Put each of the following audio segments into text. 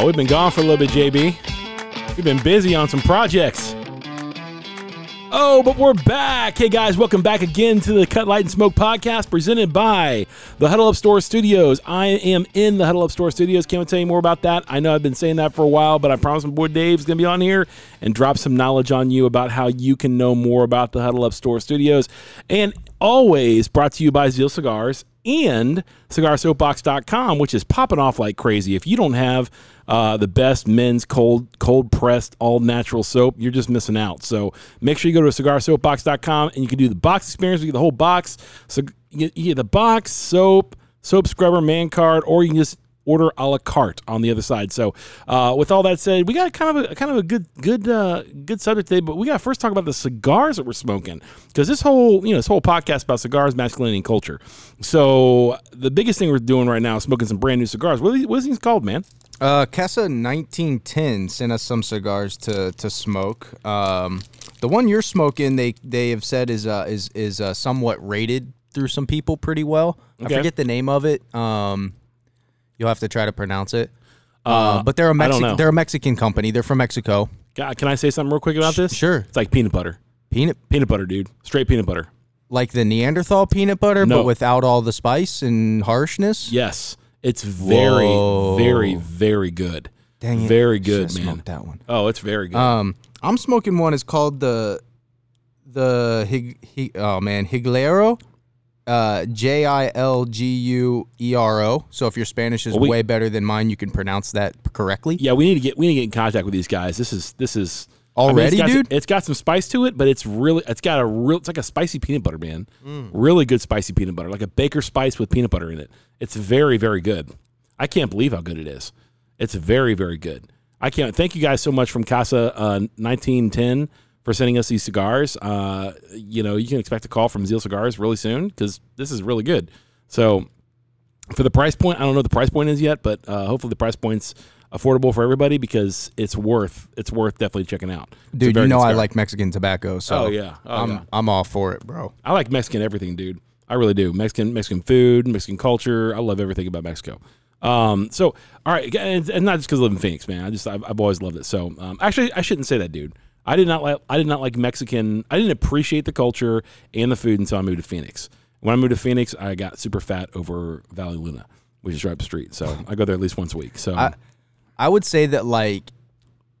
Oh, we've been gone for a little bit, JB. We've been busy on some projects. Oh, but we're back. Hey guys, welcome back again to the Cut Light and Smoke podcast presented by the Huddle Up Store Studios. I am in the Huddle Up Store Studios. Can't tell you more about that. I know I've been saying that for a while, but I promise my boy Dave's going to be on here and drop some knowledge on you about how you can know more about the Huddle Up Store Studios. And always brought to you by Zeal Cigars and cigarsoapbox.com, which is popping off like crazy. If you don't have uh, the best men's cold cold pressed all natural soap, you're just missing out. So make sure you go to cigarsoapbox.com and you can do the box experience. You get the whole box. So you get the box, soap, soap scrubber, man card, or you can just order a la carte on the other side. So, uh, with all that said, we got kind of a kind of a good good uh, good subject today. But we got to first talk about the cigars that we're smoking because this whole you know this whole podcast about cigars, masculinity, and culture. So the biggest thing we're doing right now is smoking some brand new cigars. What are these, what are these called, man? Uh, Casa 1910 sent us some cigars to to smoke. Um, the one you're smoking, they they have said is uh, is is uh, somewhat rated through some people pretty well. Okay. I forget the name of it. Um, you'll have to try to pronounce it. Uh, but they're a I don't know. Mexican they're a Mexican company. They're from Mexico. God, Can I say something real quick about this? Sure. It's like peanut butter. Peanut Peanut butter, dude. Straight peanut butter. like the Neanderthal peanut butter, No. but without all the spice and harshness. Yes. It's very, Whoa. very, very good. Dang it. Very good, Should've man. smoked that one. Oh, it's very good. Um, I'm smoking one. It's called the the Hig, Hig, oh man Higlero, uh, J I L G U E R O. So if your Spanish is Well, we- way better than mine, you can pronounce that correctly. yeah, we need to get we need to get in contact with these guys. This is this is I mean, Already, dude? Some, it's got some spice to it, but it's really it's got a real it's like a spicy peanut butter, man. Mm. Really good spicy peanut butter, like a baker spice with peanut butter in it. It's very very good. I can't believe how good it is. It's very very good. I can't thank you guys so much from Casa uh, 1910 for sending us these cigars. Uh, you know, you can expect a call from Zeal Cigars really soon because this is really good. So for the price point, I don't know what the price point is yet, but uh, hopefully the price point's affordable for everybody because it's worth it's worth definitely checking out. It's Dude, you know I like Mexican tobacco, so Oh, yeah. Oh, I'm yeah. I'm all for it, bro. I like Mexican everything, dude. I really do. Mexican Mexican food, Mexican culture. I love everything about Mexico. Um, so all right, and, and not just because I live in Phoenix, man. I just I've, I've always loved it. So um, actually, I shouldn't say that, dude. I did not like I did not like Mexican. I didn't appreciate the culture and the food until I moved to Phoenix. When I moved to Phoenix, I got super fat over Valle Luna, which is right up the street. So I go there at least once a week. So I I would say that like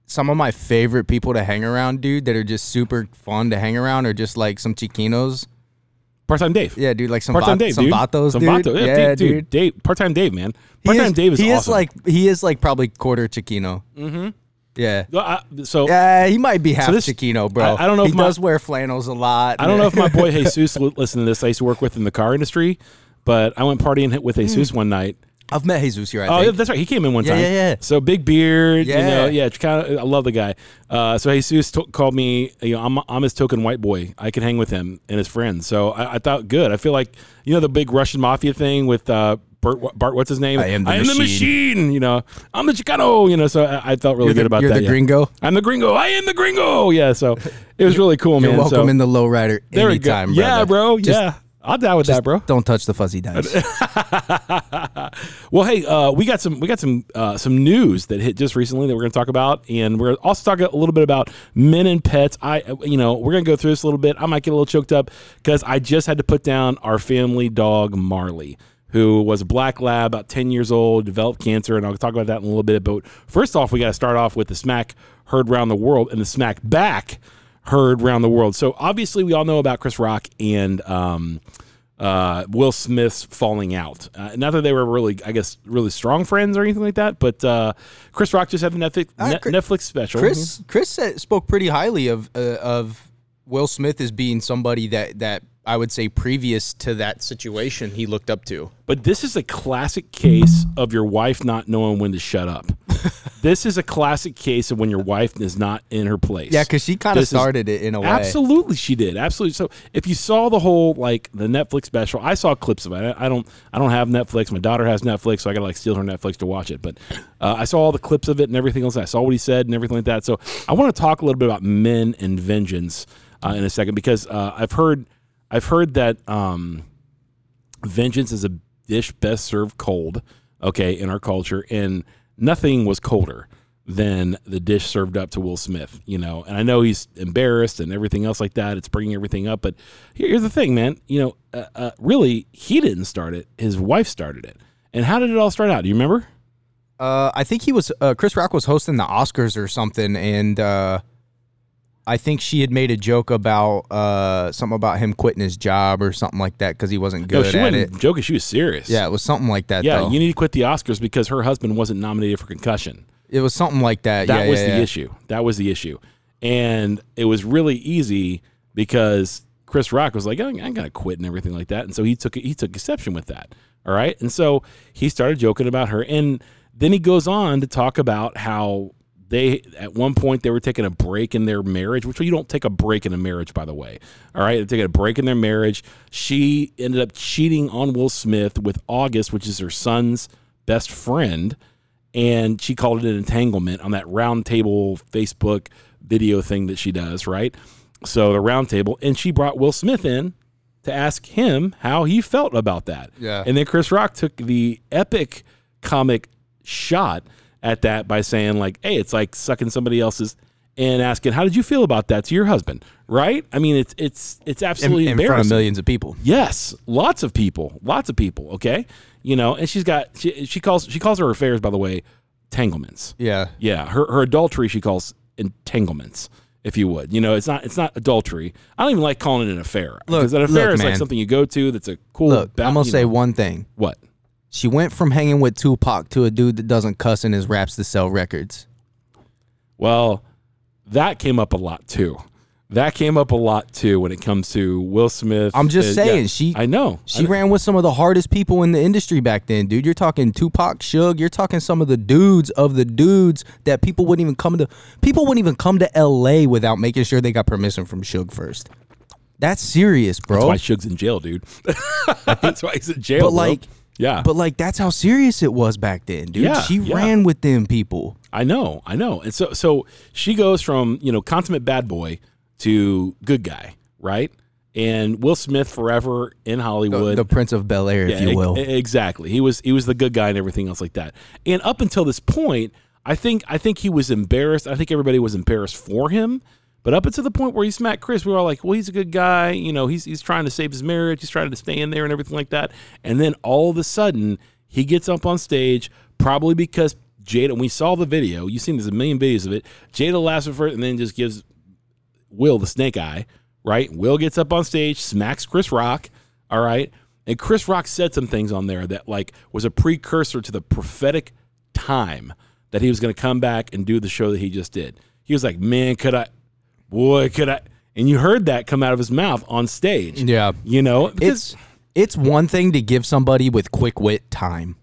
some of my favorite people to hang around, dude, that are just super fun to hang around, are just like some chiquinos. part time Dave. Yeah, dude, like some Part time va- Dave, some dude. vatos, Some dude. vato. Yeah, Dave, dude. Dave, part time Dave, man. Part time Dave is he awesome. is like he is like probably quarter Chiquino. Mm-hmm. Yeah. I- so Yeah, he might be half this- Chiquino, bro. I- I don't know He if my- does wear flannels a lot. I don't know if my boy Jesus will listen to this. I used to work with in the car industry, but I went partying with Jesus one night. I've met Jesus here. I Oh, think. that's right. He came in one Yeah, time. yeah, yeah. So big beard. You know, Yeah. yeah. Kind of. I love the guy. Uh, so Jesus to- called me. You know, I'm, I'm his token white boy. I can hang with him and his friends. So I, I thought good. I feel like you know the big Russian mafia thing with uh, Bert. Bart, what's his name? I am the the machine. machine. You know, I'm the Chicano. You know, so I, I felt really You're good the- about you're that. the yeah. gringo? I'm the gringo. I am the gringo. Yeah. So it was really cool, You're man. welcome so, in the lowrider there we go. Yeah, brother. bro. Just- yeah. I'll die with that, bro. Don't touch the fuzzy dice. Well, hey, uh, we got some we got some uh, some news that hit just recently that we're going to talk about, and we're also talking a little bit about men and pets. I, you know, we're going to go through this a little bit. I might get a little choked up because I just had to put down our family dog Marley, who was a black lab, about ten years old, developed cancer, and I'll talk about that in a little bit. But first off, we got to start off with the smack heard around the world and the smack back heard around the world. So obviously, we all know about Chris Rock and. Um, uh, Will Smith's falling out. Uh, not that they were really, I guess, really strong friends or anything like that, but uh, Chris Rock just had the Netflix, Uh, Chris- Netflix special. Chris Chris said, spoke pretty highly of uh, of Will Smith as being somebody that that I would say previous to that situation he looked up to. But this is a classic case of your wife not knowing when to shut up. this is a classic case of when your wife is not in her place. Yeah, because she kind of This is- started it in a way. Absolutely, she did. Absolutely. So, if you saw the whole like the Netflix special, I saw clips of it. I, don't. I don't have Netflix. My daughter has Netflix, so I got to like steal her Netflix to watch it. But uh, I saw all the clips of it and everything else. I saw what he said and everything like that. So, I want to talk a little bit about men and vengeance uh, in a second because uh, I've heard, I've heard that um, vengeance is a dish best served cold. Okay, in our culture and nothing was colder than the dish served up to Will Smith, you know. And I know he's embarrassed and everything else like that. It's bringing everything up, but here's the thing, man. You know, uh, uh, really, he didn't start it. His wife started it. And how did it all start out? Do you remember? Uh, I think he was uh, Chris Rock was hosting the Oscars or something, and uh, I think she had made a joke about uh, something about him quitting his job or something like that because he wasn't good No, she at wasn't it. joking. She was serious. Yeah, it was something like that. Yeah, though. you need to quit the Oscars because her husband wasn't nominated for concussion. it was something like that. That yeah, was yeah, the yeah. issue. That was the issue. And it was really easy because Chris Rock was like, "Oh, I'm gonna quit and everything like that. And so he took he took exception with that. All right. And so he started joking about her. And then he goes on to talk about how they at one point they were taking a break in their marriage, which you don't take a break in a marriage, by the way. All right, they're taking a break in their marriage. She ended up cheating on Will Smith with August, which is her son's best friend, and she called it an entanglement on that round table Facebook video thing that she does, right? So the round table, and she brought Will Smith in to ask him how he felt about that. Yeah. And then Chris Rock took the epic comic shot at that by saying like, "Hey, it's like sucking somebody else's." And asking, "How did you feel about that to your husband?" Right? I mean, it's it's it's in, absolutely in front of embarrassing. millions of people. Yes, lots of people, lots of people. Okay, you know, and she's got she, she calls she calls her affairs by the way, tanglements. Yeah, Yeah, her her adultery she calls entanglements, if you would. You know, it's not it's not adultery. I don't even like calling it an affair Look- because an affair look, is like something you go to that's a cool. look, ba- I'm gonna say know, one thing. what. She went from hanging with Tupac to a dude that doesn't cuss in his raps to sell records. Well, that came up a lot too. That came up a lot too when it comes to Will Smith. I'm just Uh, yeah, saying, she- I know. She I, ran with some of the hardest people in the industry back then, dude. You're talking Tupac, Suge. You're talking some of the dudes of the dudes that people wouldn't even come to. People wouldn't even come to L.A. without making sure they got permission from Suge first. That's serious, bro. That's why Suge's in jail, dude. that's why he's in jail. But bro. like, yeah, But like, that's how serious it was back then, dude. Yeah, she yeah. ran with them people. I know, I know. And so so she goes from, you know, consummate bad boy to good guy, right? And Will Smith forever in Hollywood. The Prince of Bel Air, if you will. e- exactly. He was he was the good guy and everything else like that. And up until this point, I think I think he was embarrassed. I think everybody was embarrassed for him. But up until the point where he smacked Chris, we were all like, "Well, he's a good guy. You know, he's he's trying to save his marriage. He's trying to stay in there and everything like that." And then all of a sudden, he gets up on stage, probably because Jada. We saw the video. You've seen there's a million videos of it. Jada laughs at first and then just gives Will the snake eye, right? Will gets up on stage, smacks Chris Rock, all right? And Chris Rock said some things on there that like was a precursor to the prophetic time that he was going to come back and do the show that he just did. He was like, "Man, could I boy, could I?" And you heard that come out of his mouth on stage. Yeah. You know, because It's it's one thing to give somebody with quick wit time.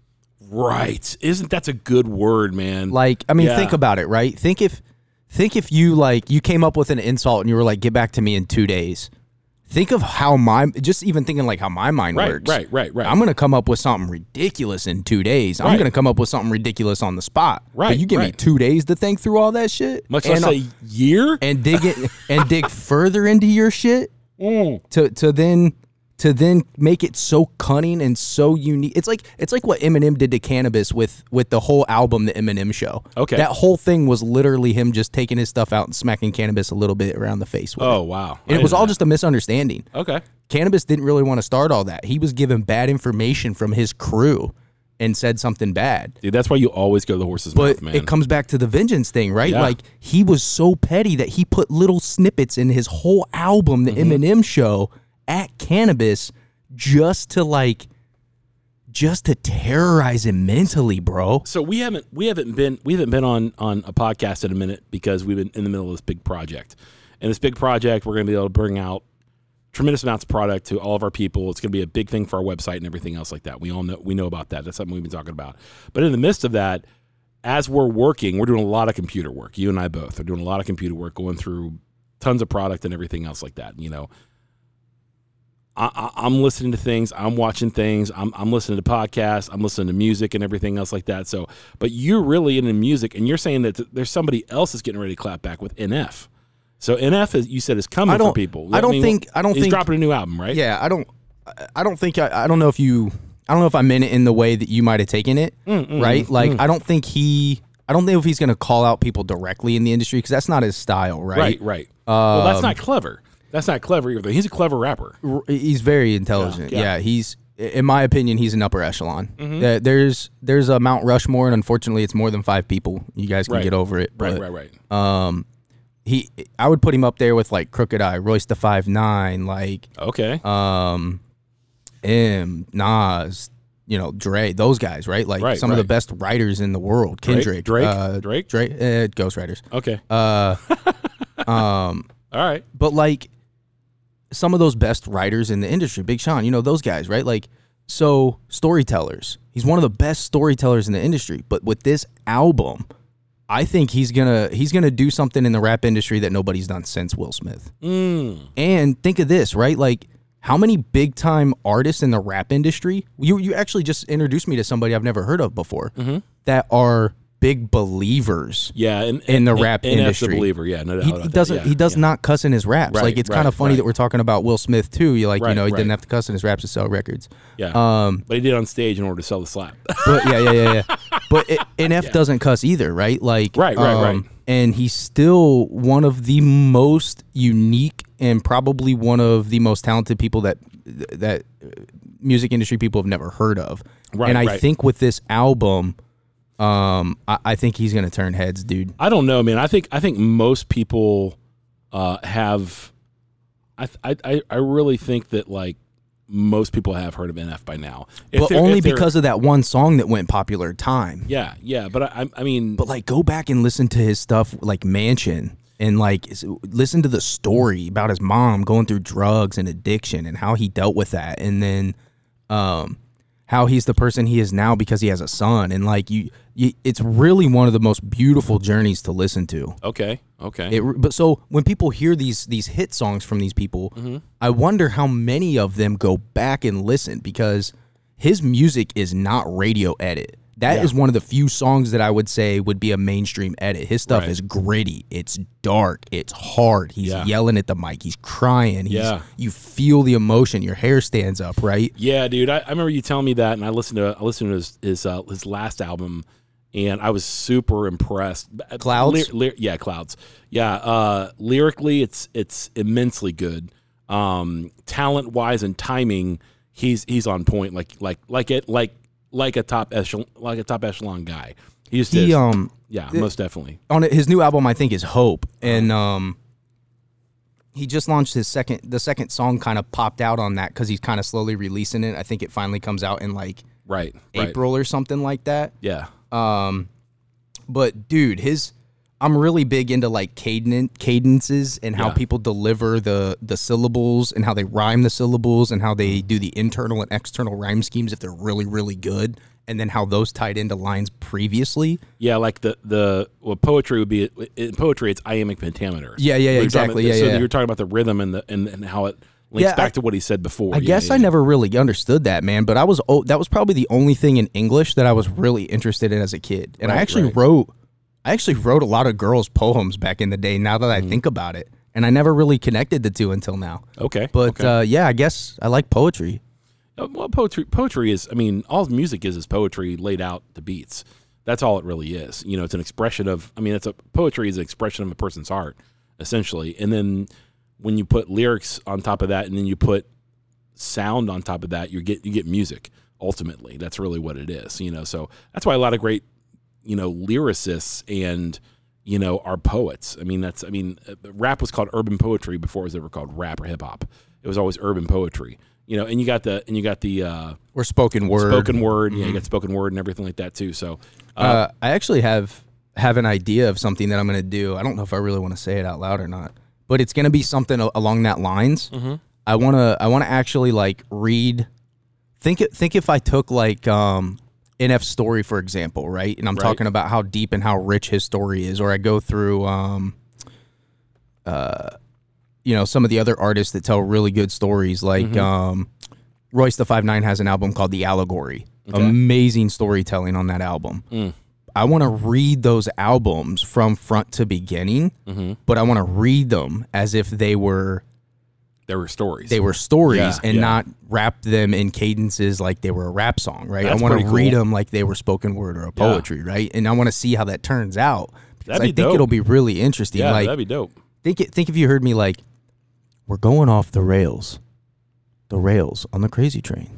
right. Isn't that's a good word, man? Like, I mean, Yeah. think about it, right? Think if think if you like you came up with an insult and you were like, get back to me in two days. Think of how my just even thinking like how my mind right, works. right, right, right. I'm gonna come up with something ridiculous in two days. I'm gonna come up with something ridiculous on the spot. Right, But you give me two days to think through all that shit. Much and, less a year. and dig it and dig further into your shit mm. to to then to then make it so cunning and so unique. It's like it's like what Eminem did to Canibus with with the whole album, the Eminem Show. Okay. that whole thing was literally him just taking his stuff out and smacking Canibus a little bit around the face with Oh it. wow! And it was all just a misunderstanding. okay. Canibus didn't really want to start all that. He was given bad information from his crew and said something bad. Dude, that's why you always go to the horse's But mouth, man. it comes back to the vengeance thing, right? Yeah. Like he was so petty that he put little snippets in his whole album, the Mm-hmm. Eminem show, at Canibus just to like just to terrorize him mentally, bro. so we haven't we haven't been we haven't been on on a podcast in a minute because we've been in the middle of this big project. And this big project we're going to be able to bring out tremendous amounts of product to all of our people. It's going to be a big thing for our website and everything else like that. We all know we know about that. That's something we've been talking about. But in the midst of that as we're working we're doing a lot of computer work you and i both are doing a lot of computer work going through tons of product and everything else like that you know I, I, I'm listening to things. I'm watching things. I'm, I'm listening to podcasts. I'm listening to music and everything else like that. So, but you're really into music, and you're saying that th- there's somebody else that's getting ready to clap back with NF. So NF, is, you said, is coming I don't- for people. I don't think- I don't he's think- dropping a new album, right? Yeah, I don't I- don't think I, I don't know if you I don't know if I meant it in the way that you might have taken it, Mm, right? Like I don't think he I don't know if he's going to call out people directly in the industry because that's not his style, right? Right, right. well, that's Um, not clever. That's not clever either. He's a clever rapper. He's very intelligent. Yeah, Yeah, yeah. he's in my opinion he's an upper echelon. Mm-hmm. There's there's a Mount Rushmore and unfortunately it's more than 5 people. You guys can Right. get over it. Right, but, right, right. Um he I would put him up there with like Crooked I, Royce da 5'9, like Okay. um M, Nas, you know, Dre, those guys, right? Like Right, some of the best writers in the world. Kendrick, Drake? uh, Drake? Drake, uh, Ghost Writers. okay. Uh, um, All right. but like some of those best writers in the industry, Big Sean, you know those guys, right? Like so storytellers. He's one of the best storytellers in the industry. But with this album, I think he's gonna he's gonna do something in the rap industry that nobody's done since Will Smith. Mm. And think of this, right? Like how many big time artists in the rap industry? You you actually just introduced me to somebody I've never heard of before Mm-hmm. that are big believers. Yeah, and, In the and- rap and industry. a believer. Yeah, no doubt He, he doesn't. Yeah, he does yeah. not cuss in his raps. Right, like it's right, kind of funny right. that we're talking about Will Smith too. You like, you know, he right. didn't have to cuss in his raps to sell records. Yeah, Um, but he did on stage in order to sell the slap. but yeah, yeah, yeah, yeah. But it, NF doesn't cuss either, right? Like, Right, right, right. um, And he's still one of the most unique and probably one of the most talented people that that uh, music industry people have never heard of. Right, and I right. think with this album, um, I, I think he's gonna turn heads, dude. I don't know, man. I think I think most people uh, have. I, I I really think that like most people have heard of NF by now. If but only because of that one song that went popular time. yeah yeah. But I I mean But like, go back and listen to his stuff, like Mansion, and like listen to the story about his mom going through drugs and addiction and how he dealt with that, and then um, how he's the person he is now because he has a son, and like you, you it's really one of the most beautiful journeys to listen to. okay okay It, but so when people hear these these hit songs from these people, Mm-hmm. I wonder how many of them go back and listen because his music is not radio edit. That is Yeah. one of the few songs that I would say would be a mainstream edit. His stuff Right. is gritty, it's dark, it's hard. He's Yeah. yelling at the mic, he's crying. He's, Yeah. you feel the emotion. Your hair stands up, right? Yeah, dude. I, I remember you telling me that, and I listened to I listened to his his, uh, his last album, and I was super impressed. Clouds? Ly- ly- yeah, clouds. Yeah, uh, lyrically, it's it's immensely good. Um, talent wise and timing, he's he's on point. Like like like it like like a top echelon like a top echelon guy. He just He um yeah, most definitely. on it- his new album I think is Hope and um he just launched his second the second song kind of popped out on that cuz he's kind of slowly releasing it. I think it finally comes out in like Right. Right. April or something like that. Yeah. Um but dude, his I'm really big into like caden- cadences and how Yeah. people deliver the the syllables and how they rhyme the syllables and how they mm-hmm. do the internal and external rhyme schemes if they're really really good and then how those tied into lines previously. Yeah, like the the well, poetry would be in poetry. It's iambic pentameter. Yeah, yeah, yeah, Where you're talking exactly, about- yeah, so yeah. you're talking about the rhythm and the and, and how it links Yeah, back I- to what he said before. I guess I never really understood that, man. But I was oh, that was probably the only thing in English that I was really interested in as a kid. And I actually right. wrote, I actually wrote a lot of girls' poems back in the day. Now that I Mm-hmm. think about it, and I never really connected the two until now. Okay, But okay. uh, yeah, I guess I like poetry. Uh, well, poetry poetry is. I mean, all music is is poetry laid out to beats. That's all it really is. You know, it's an expression of. I mean, it's a poetry is an expression of a person's heart, essentially. And then when you put lyrics on top of that, and then you put sound on top of that, you get you get music. Ultimately, that's really what it is. You know, so that's why a lot of great, you know, lyricists and you know are poets. I mean, that's. I mean, rap was called urban poetry before it was ever called rap or hip hop. It was always urban poetry. You know, and you got the and you got the uh, Or spoken word. spoken word. Yeah, you got spoken word and everything like that too. So, uh, Uh, I actually have have an idea of something that I'm going to do. I don't know if I really want to say it out loud or not, but it's going to be something along that lines. I want to I want to actually like read. Think think if I took like um, NF story for example, right? And I'm Right. talking about how deep and how rich his story is, or I go through um, uh, you know, some of the other artists that tell really good stories, like um, Royce da Five Nine has an album called The Allegory. Amazing storytelling on that album. I want to read those albums from front to beginning, but I want to read them as if they were There were stories. they were stories Yeah, and yeah. not wrap them in cadences like they were a rap song, right? That's I want to pretty read cool. them like they were spoken word or a poetry, right? And I want to see how that turns out. Because That'd I think dope. it'll be really interesting. yeah, like that'd be dope. think think if you heard me like we're going off the rails. The rails on the crazy train.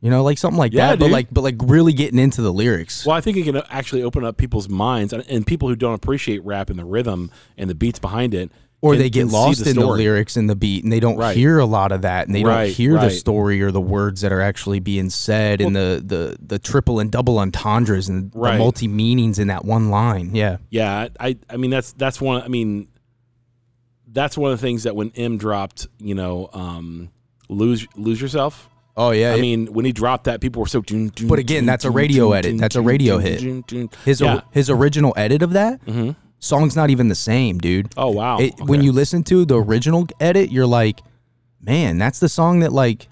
You know, like something like Yeah, that, but like but like really getting into the lyrics. Well, I think it can actually open up people's minds and, and people who don't appreciate rap and the rhythm and the beats behind it. Or they get lost in the lyrics and the beat and they don't Right. hear a lot of that and they Right, don't hear the story or the words that are actually being said and the, the the triple and double entendres and Right. the multi meanings in that one line yeah Yeah, I I mean that's that's one I mean that's one of the things that when M dropped, you know, um lose lose yourself. oh yeah I mean, when he dropped that, people were so. dun, dun, But again, dun, that's a radio edit. That's a radio hit. his yeah. his original edit of that Mhm. Song's not even the same dude Oh wow! it, when you listen to the original edit you're like man that's the song that like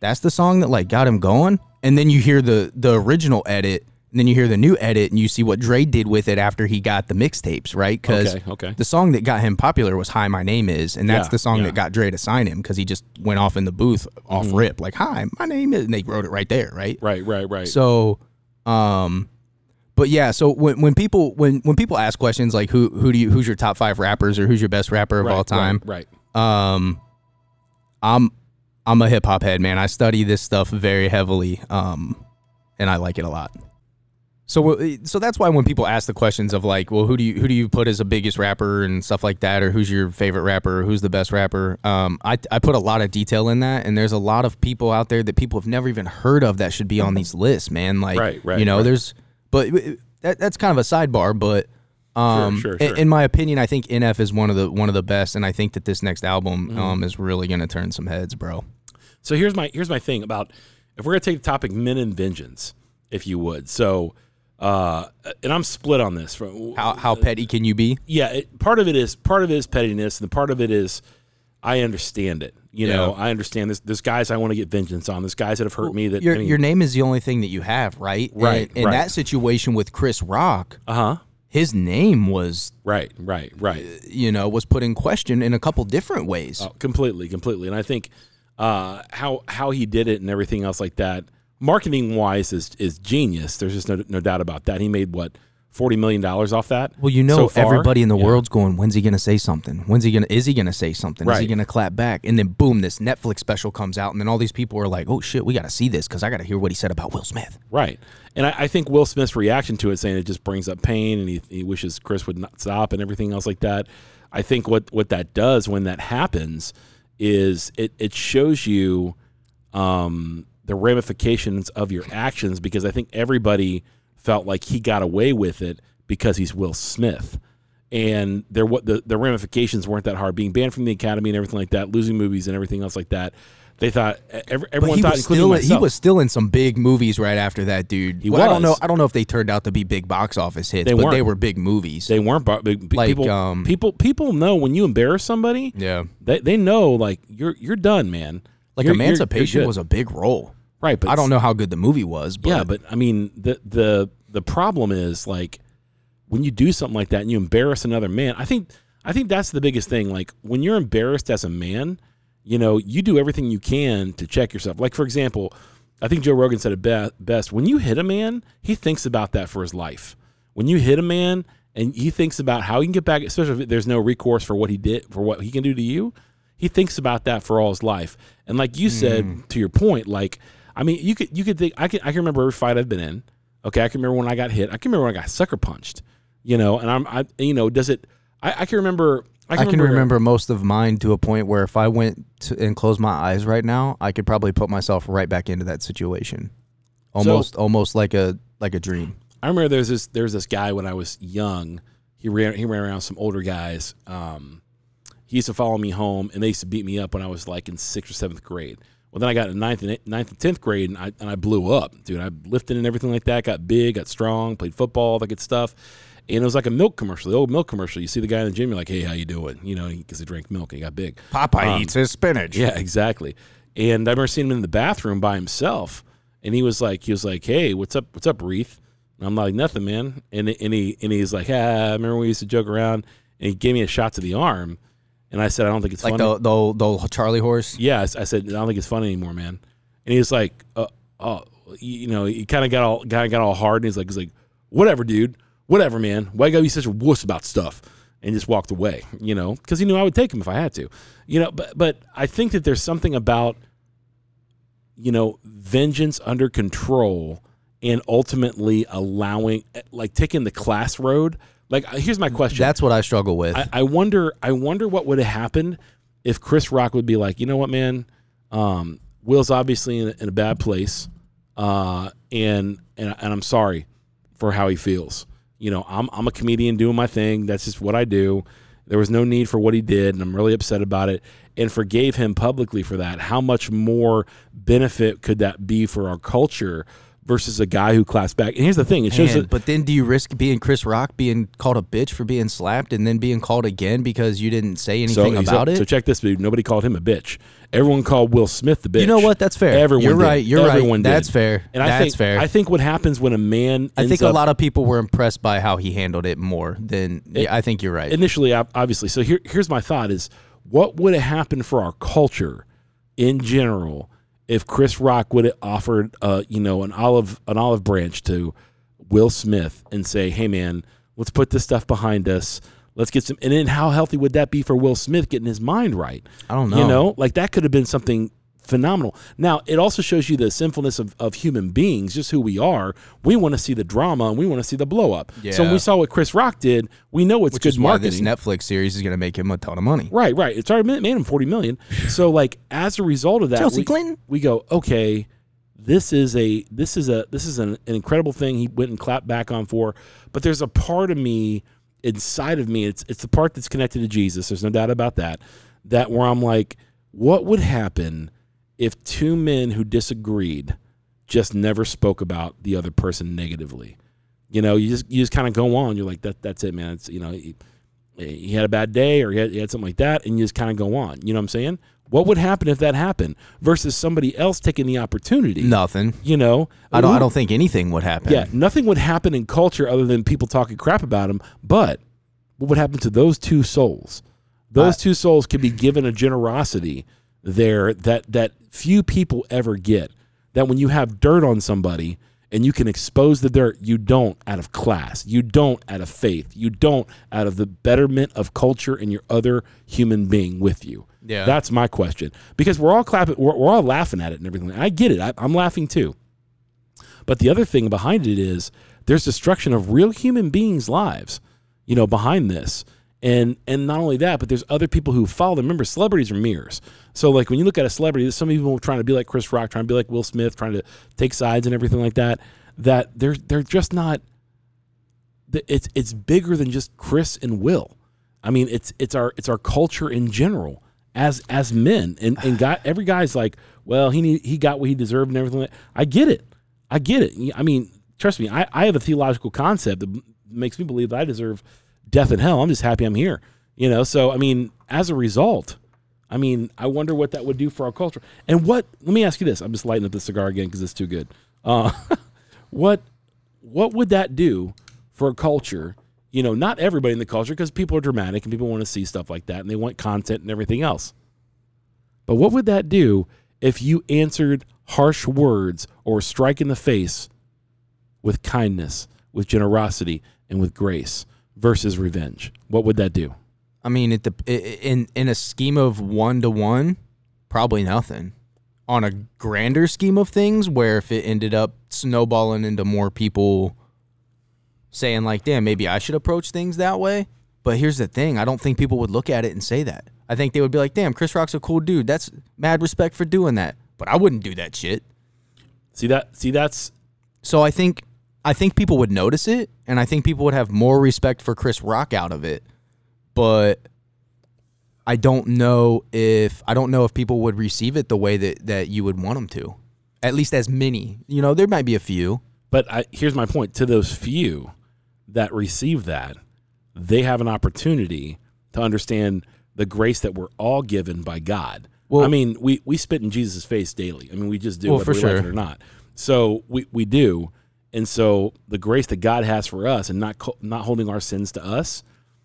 that's the song that like got him going and then you hear the the original edit and then you hear the new edit and you see what Dre did with it after he got the mixtapes right because Okay, okay. the song that got him popular was hi my name is and that's Yeah, the song yeah. that got Dre to sign him because he just went off in the booth off Mm-hmm. rip like hi my name is and they wrote it right there right right, right, right. so, um, but yeah, so when, when people when when people ask questions like who who do you who's your top five rappers or who's your best rapper of right, all time, Right. right. um, I'm I'm a hip hop head, man. I study this stuff very heavily, um, and I like it a lot. So so that's why when people ask the questions of like, well, who do you who do you put as the biggest rapper and stuff like that, or who's your favorite rapper, or who's the best rapper? Um, I I put a lot of detail in that, and there's a lot of people out there that people have never even heard of that should be on these lists, man. Like, Right, right, you know, right. there's, but that, that's kind of a sidebar, but. Um, sure, in- sure. In my opinion, I think NF is one of the one of the best, and I think that this next album Mm-hmm. um, is really going to turn some heads, bro. So here's my here's my thing about if we're gonna take the topic men and vengeance, if you would. So, uh, and I'm split on this. From How how petty can you be? yeah, it, part of it is part of it is pettiness, and part of it is I understand it. You know, I understand this. There's guys I want to get vengeance on. There's guys that have hurt me. That Your I mean, your name is the only thing that you have, right? Right, And, and right. that situation with Chris Rock, uh huh. his name was Right, right, right. you know was put in question in a couple different ways. Oh, completely, completely. And I think uh, how how he did it and everything else like that, marketing wise, is is genius. There's just no no doubt about that. He made what forty million dollars off that. Well, you know, so everybody in the Yeah. world's going, when's he going to say something? When's he going to, is he going to say something? Is he going to clap back? And then boom, this Netflix special comes out. And then all these people are like, oh shit, we got to see this because I got to hear what he said about Will Smith. Right. And I, I think Will Smith's reaction to it, saying it just brings up pain, and he, he wishes Chris would not stop, and everything else like that. I think what what that does when that happens is it it shows you um, the ramifications of your actions because I think everybody felt like he got away with it because he's Will Smith. And there, what the, the ramifications weren't that hard. Being banned from the academy and everything like that, losing movies and everything else like that. They thought every, everyone thought, was including still he was still in some big movies right after that, dude. He Well, I don't know. I don't know if they turned out to be big box office hits, They but they weren't. they were big movies. They weren't big, big- Like, people. um, people people know when you embarrass somebody. yeah, They, they know like you're you're done, man. like You're- you're- you're Emancipation was a big role. Right, but I don't know how good the movie was, but Yeah, but I mean the the the problem is like when you do something like that and you embarrass another man. I think I think that's the biggest thing. Like when you're embarrassed as a man, you know, you do everything you can to check yourself. Like for example, I think Joe Rogan said it be- best. When you hit a man, he thinks about that for his life. When you hit a man and he thinks about how he can get back, especially if there's no recourse for what he did for what he can do to you, he thinks about that for all his life. And like you said, mm. to your point, like I mean, you could you could think I can I can remember every fight I've been in. Okay, I can remember when I got hit. I can remember when I got sucker punched. You know, and I'm I you know does it? I, I can remember. I I can, can remember most of mine to a point where if I went to, and closed my eyes right now, I could probably put myself right back into that situation, almost almost like a like a dream. I remember there's this there's this guy when I was young. He ran he ran around some older guys. Um, he used to follow me home, and they used to beat me up when I was like in sixth or seventh grade. Well, then I got in ninth and ninth and tenth grade, and I and I blew up, dude. I lifted and everything like that. Got big, got strong, played football, all that good stuff. And it was like a milk commercial, the old milk commercial. You see the guy in the gym, you're like, "Hey, how you doing?" You know, because he drank milk and he got big. Popeye Um, eats his spinach. Yeah, exactly. And I remember seeing him in the bathroom by himself, and he was like, he was like, "Hey, what's up? What's up, Reith?" And I'm like, "Nothing, man." And and he and he's like, "Ah, I remember we used to joke around." And he gave me a shot to the arm, And I said, I don't think it's Like funny. the, the the Charlie horse. yeah, I said, I don't think it's funny anymore, man. And he's like, uh, oh, you you know, he kind of got all kind of got all hard, and he's like, he's like, whatever, dude, whatever, man. Why you gotta be such a wuss about stuff? And just walked away, you know, because he knew I would take him if I had to, you know. But but I think that there's something about, you know, vengeance under control, and ultimately allowing, like, taking the class road. Like, uh, here's my question: That's what I struggle with. I, I wonder I wonder what would have happened if Chris Rock would be like, you know what, man, um, Will's obviously in a, in a bad place, uh, and and and I'm sorry for how he feels. You know, I'm I'm a comedian doing my thing. That's just what I do. There was no need for what he did, and I'm really upset about it. And forgave him publicly for that. How much more benefit could that be for our culture versus a guy who claps back? And here's the thing: it shows Man, that but then do you risk being Chris Rock being called a bitch for being slapped and then being called again because you didn't say anything so, about so, it? So check this, dude. Nobody called him a bitch. Everyone called Will Smith the bitch. You know what? That's fair. Everyone You're did. right. You're right. Everyone did. That's fair. And I That's think, fair. I think what happens when a man I think a lot of people were impressed by how he handled it more than. yeah, I think you're right. initially, obviously. So here, here's my thought: is what would have happened for our culture in general if Chris Rock would have offered, uh, you know, an olive an olive branch to Will Smith and say, "Hey, man, let's put this stuff behind us." Let's get some, and then how healthy would that be for Will Smith getting his mind right? I don't know. You know. know, like that could have been something phenomenal. Now, it also shows you the sinfulness of, of human beings, just who we are. We want to see the drama and we want to see the blow up. So when we saw what Chris Rock did, we know it's Which good is marketing. this Netflix series is going to make him a ton of money. Right, right. It's already made him forty million. So like as a result of that, Chelsea we, Clinton? we go okay. This is a this is a this is an, an incredible thing he went and clapped back on for. But there's a part of me inside of me. It's it's the part that's connected to Jesus. There's no doubt about that. That where I'm like, what would happen if two men who disagreed just never spoke about the other person negatively? You know, you just you just kind of go on. You're like that. That's it, man. It's you know. He, he had a bad day or he had, he had something like that and you just kind of go on you know what i'm saying what would happen if that happened versus somebody else taking the opportunity Nothing. you know I don't. I don't think anything would happen. yeah nothing would happen in culture other than people talking crap about him but what would happen to those two souls those two souls could be given a generosity there that that few people ever get that when you have dirt on somebody and you can expose the dirt you don't out of class you don't out of faith you don't out of the betterment of culture and your other human being with you. Yeah. that's my question. Because we're all clapping we're, we're all laughing at it and everything. I get it. I, i'm laughing too. But the other thing behind it is there's destruction of real human beings' lives, you know, behind this. And and not only that, but there's other people who follow them. Remember, celebrities are mirrors. So like when you look at a celebrity, there's some people trying to be like Chris Rock, trying to be like Will Smith, trying to take sides and everything like that. That they're they're just not. It's it's bigger than just Chris and Will. I mean, it's it's our it's our culture in general as as men and and guy, every guy's like, well, he need, he got what he deserved and everything. like- I get it. I get it. I mean, trust me, I, I have a theological concept that makes me believe that I deserve death and hell. I'm just happy I'm here. You know, so I mean, as a result, I mean, I wonder what that would do for our culture. And what? Let me ask you this. I'm just lighting up the cigar again because it's too good. Uh, what what would that do for a culture? You know, not everybody in the culture because people are dramatic and people want to see stuff like that and they want content and everything else. But what would that do if you answered harsh words or strike in the face with kindness, with generosity, and with grace versus revenge? What would that do? I mean, it, dep- i- i- in in a scheme of one to one, probably nothing. On a grander scheme of things, where if it ended up snowballing into more people saying like, "Damn, maybe I should approach things that way." But here's the thing: I don't think people would look at it and say that. I think they would be like, "Damn, Chris Rock's a cool dude. That's mad respect for doing that." But I wouldn't do that shit. See that? See that's So I think I think people would notice it, and I think people would have more respect for Chris Rock out of it. But I don't know if I don't know if people would receive it the way that that you would want them to. At least as many, you know, there might be a few. But I, here's my point: to those few that receive that, they have an opportunity to understand the grace that we're all given by God. Well- I mean, we we spit in Jesus' face daily. I mean, we just do Well, whether for we like it or not. So we we do, and so the grace that God has for us, and not not holding our sins to us,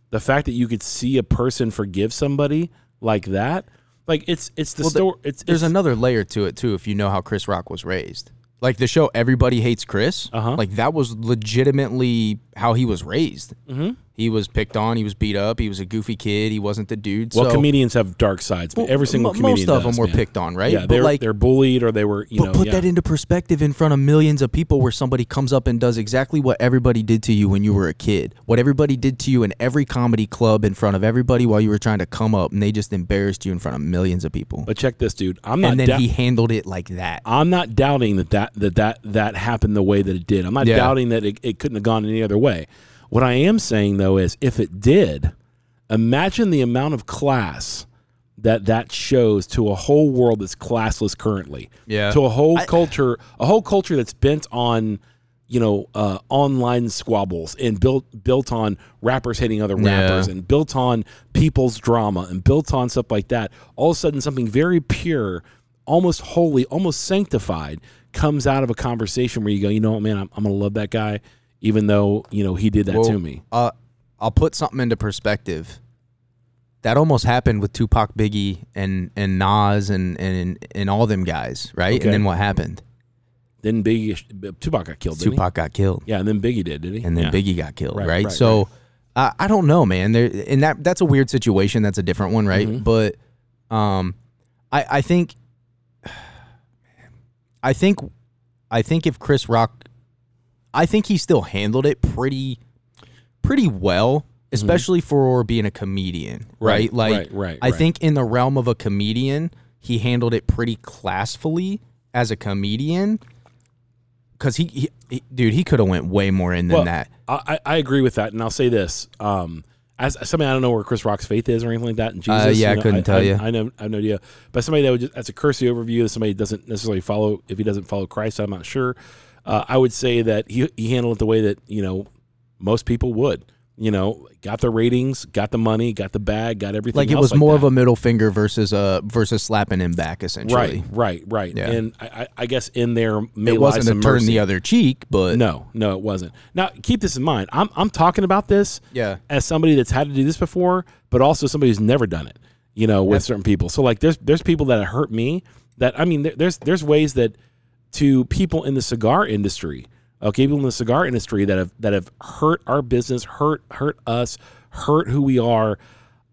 the fact that you could see a person forgive somebody like that, like it's it's the Well, story. It's There's it's, another layer to it too. If you know how Chris Rock was raised, like the show Everybody Hates Chris, Uh-huh. like that was legitimately how he was raised. Mm-hmm. He was picked on. He was beat up. He was a goofy kid. He wasn't the dude. well, so, comedians have dark sides. but every single mo- comedian most of does, them were man. picked on, right? Yeah, But, they're like- they're bullied or they were you But know. put yeah. that into perspective in front of millions of people where somebody comes up and does exactly what everybody did to you when you were a kid. What everybody did to you in every comedy club in front of everybody while you were trying to come up and they just embarrassed you in front of millions of people. But check this, dude. I'm not. and then dou- he handled it like that. I'm not doubting that that that that, that happened the way that it did. I'm not Yeah. doubting that it, it couldn't have gone any other way. What I am saying though is, if it did, imagine the amount of class that that shows to a whole world that's classless currently. Yeah. To a whole culture, a whole culture that's bent on, you know, uh, online squabbles and built built on rappers hitting other Yeah. rappers and built on people's drama and built on stuff like that. All of a sudden, something very pure, almost holy, almost sanctified comes out of a conversation where you go, you know what, man, I'm, I'm gonna love that guy, even though you know he did that to me. Uh, I'll put something into perspective. That almost happened with Tupac, Biggie, and and Nas, and and and all them guys, right? Okay. And then what happened? Then Biggie, Tupac got killed. Didn't Tupac got killed. Yeah, and then Biggie did, did he? and then Yeah. Biggie got killed, Right, right? right, so, I I don't know, man. There and that that's a weird situation. That's a different one, right? Mhm. But, um, I I think, I think, I think if Chris Rock, I think he still handled it pretty, pretty well, especially for being a comedian, right? Mm-hmm. Right, like, right, right, I think in the realm of a comedian, he handled it pretty classfully as a comedian. Cause he, he, he dude, he could have went way more in than Well, that. I, I I agree with that, and I'll say this: um, as somebody I don't know where Chris Rock's faith is or anything like that. And Jesus, Uh, yeah, I know, couldn't tell I, you. I know, I have no idea. But somebody that would just, that's a cursory overview. That somebody doesn't necessarily follow. If he doesn't follow Christ, I'm not sure. Uh, I would say that he he handled it the way that you know most people would. You know, got the ratings, got the money, got the bag, got everything. Like it was more that. of a middle finger versus uh versus slapping him back essentially. right, right, right. Yeah. And I, I guess in there may It wasn't some to turn mercy. the other cheek, but No, no, it wasn't. Now keep this in mind. I'm I'm talking about this yeah, as somebody that's had to do this before, but also somebody who's never done it. You know, with certain people. So like, there's there's people that hurt me. That I mean, there, there's there's ways that to people in the cigar industry, okay, people in the cigar industry that have that have hurt our business, hurt hurt us, hurt who we are.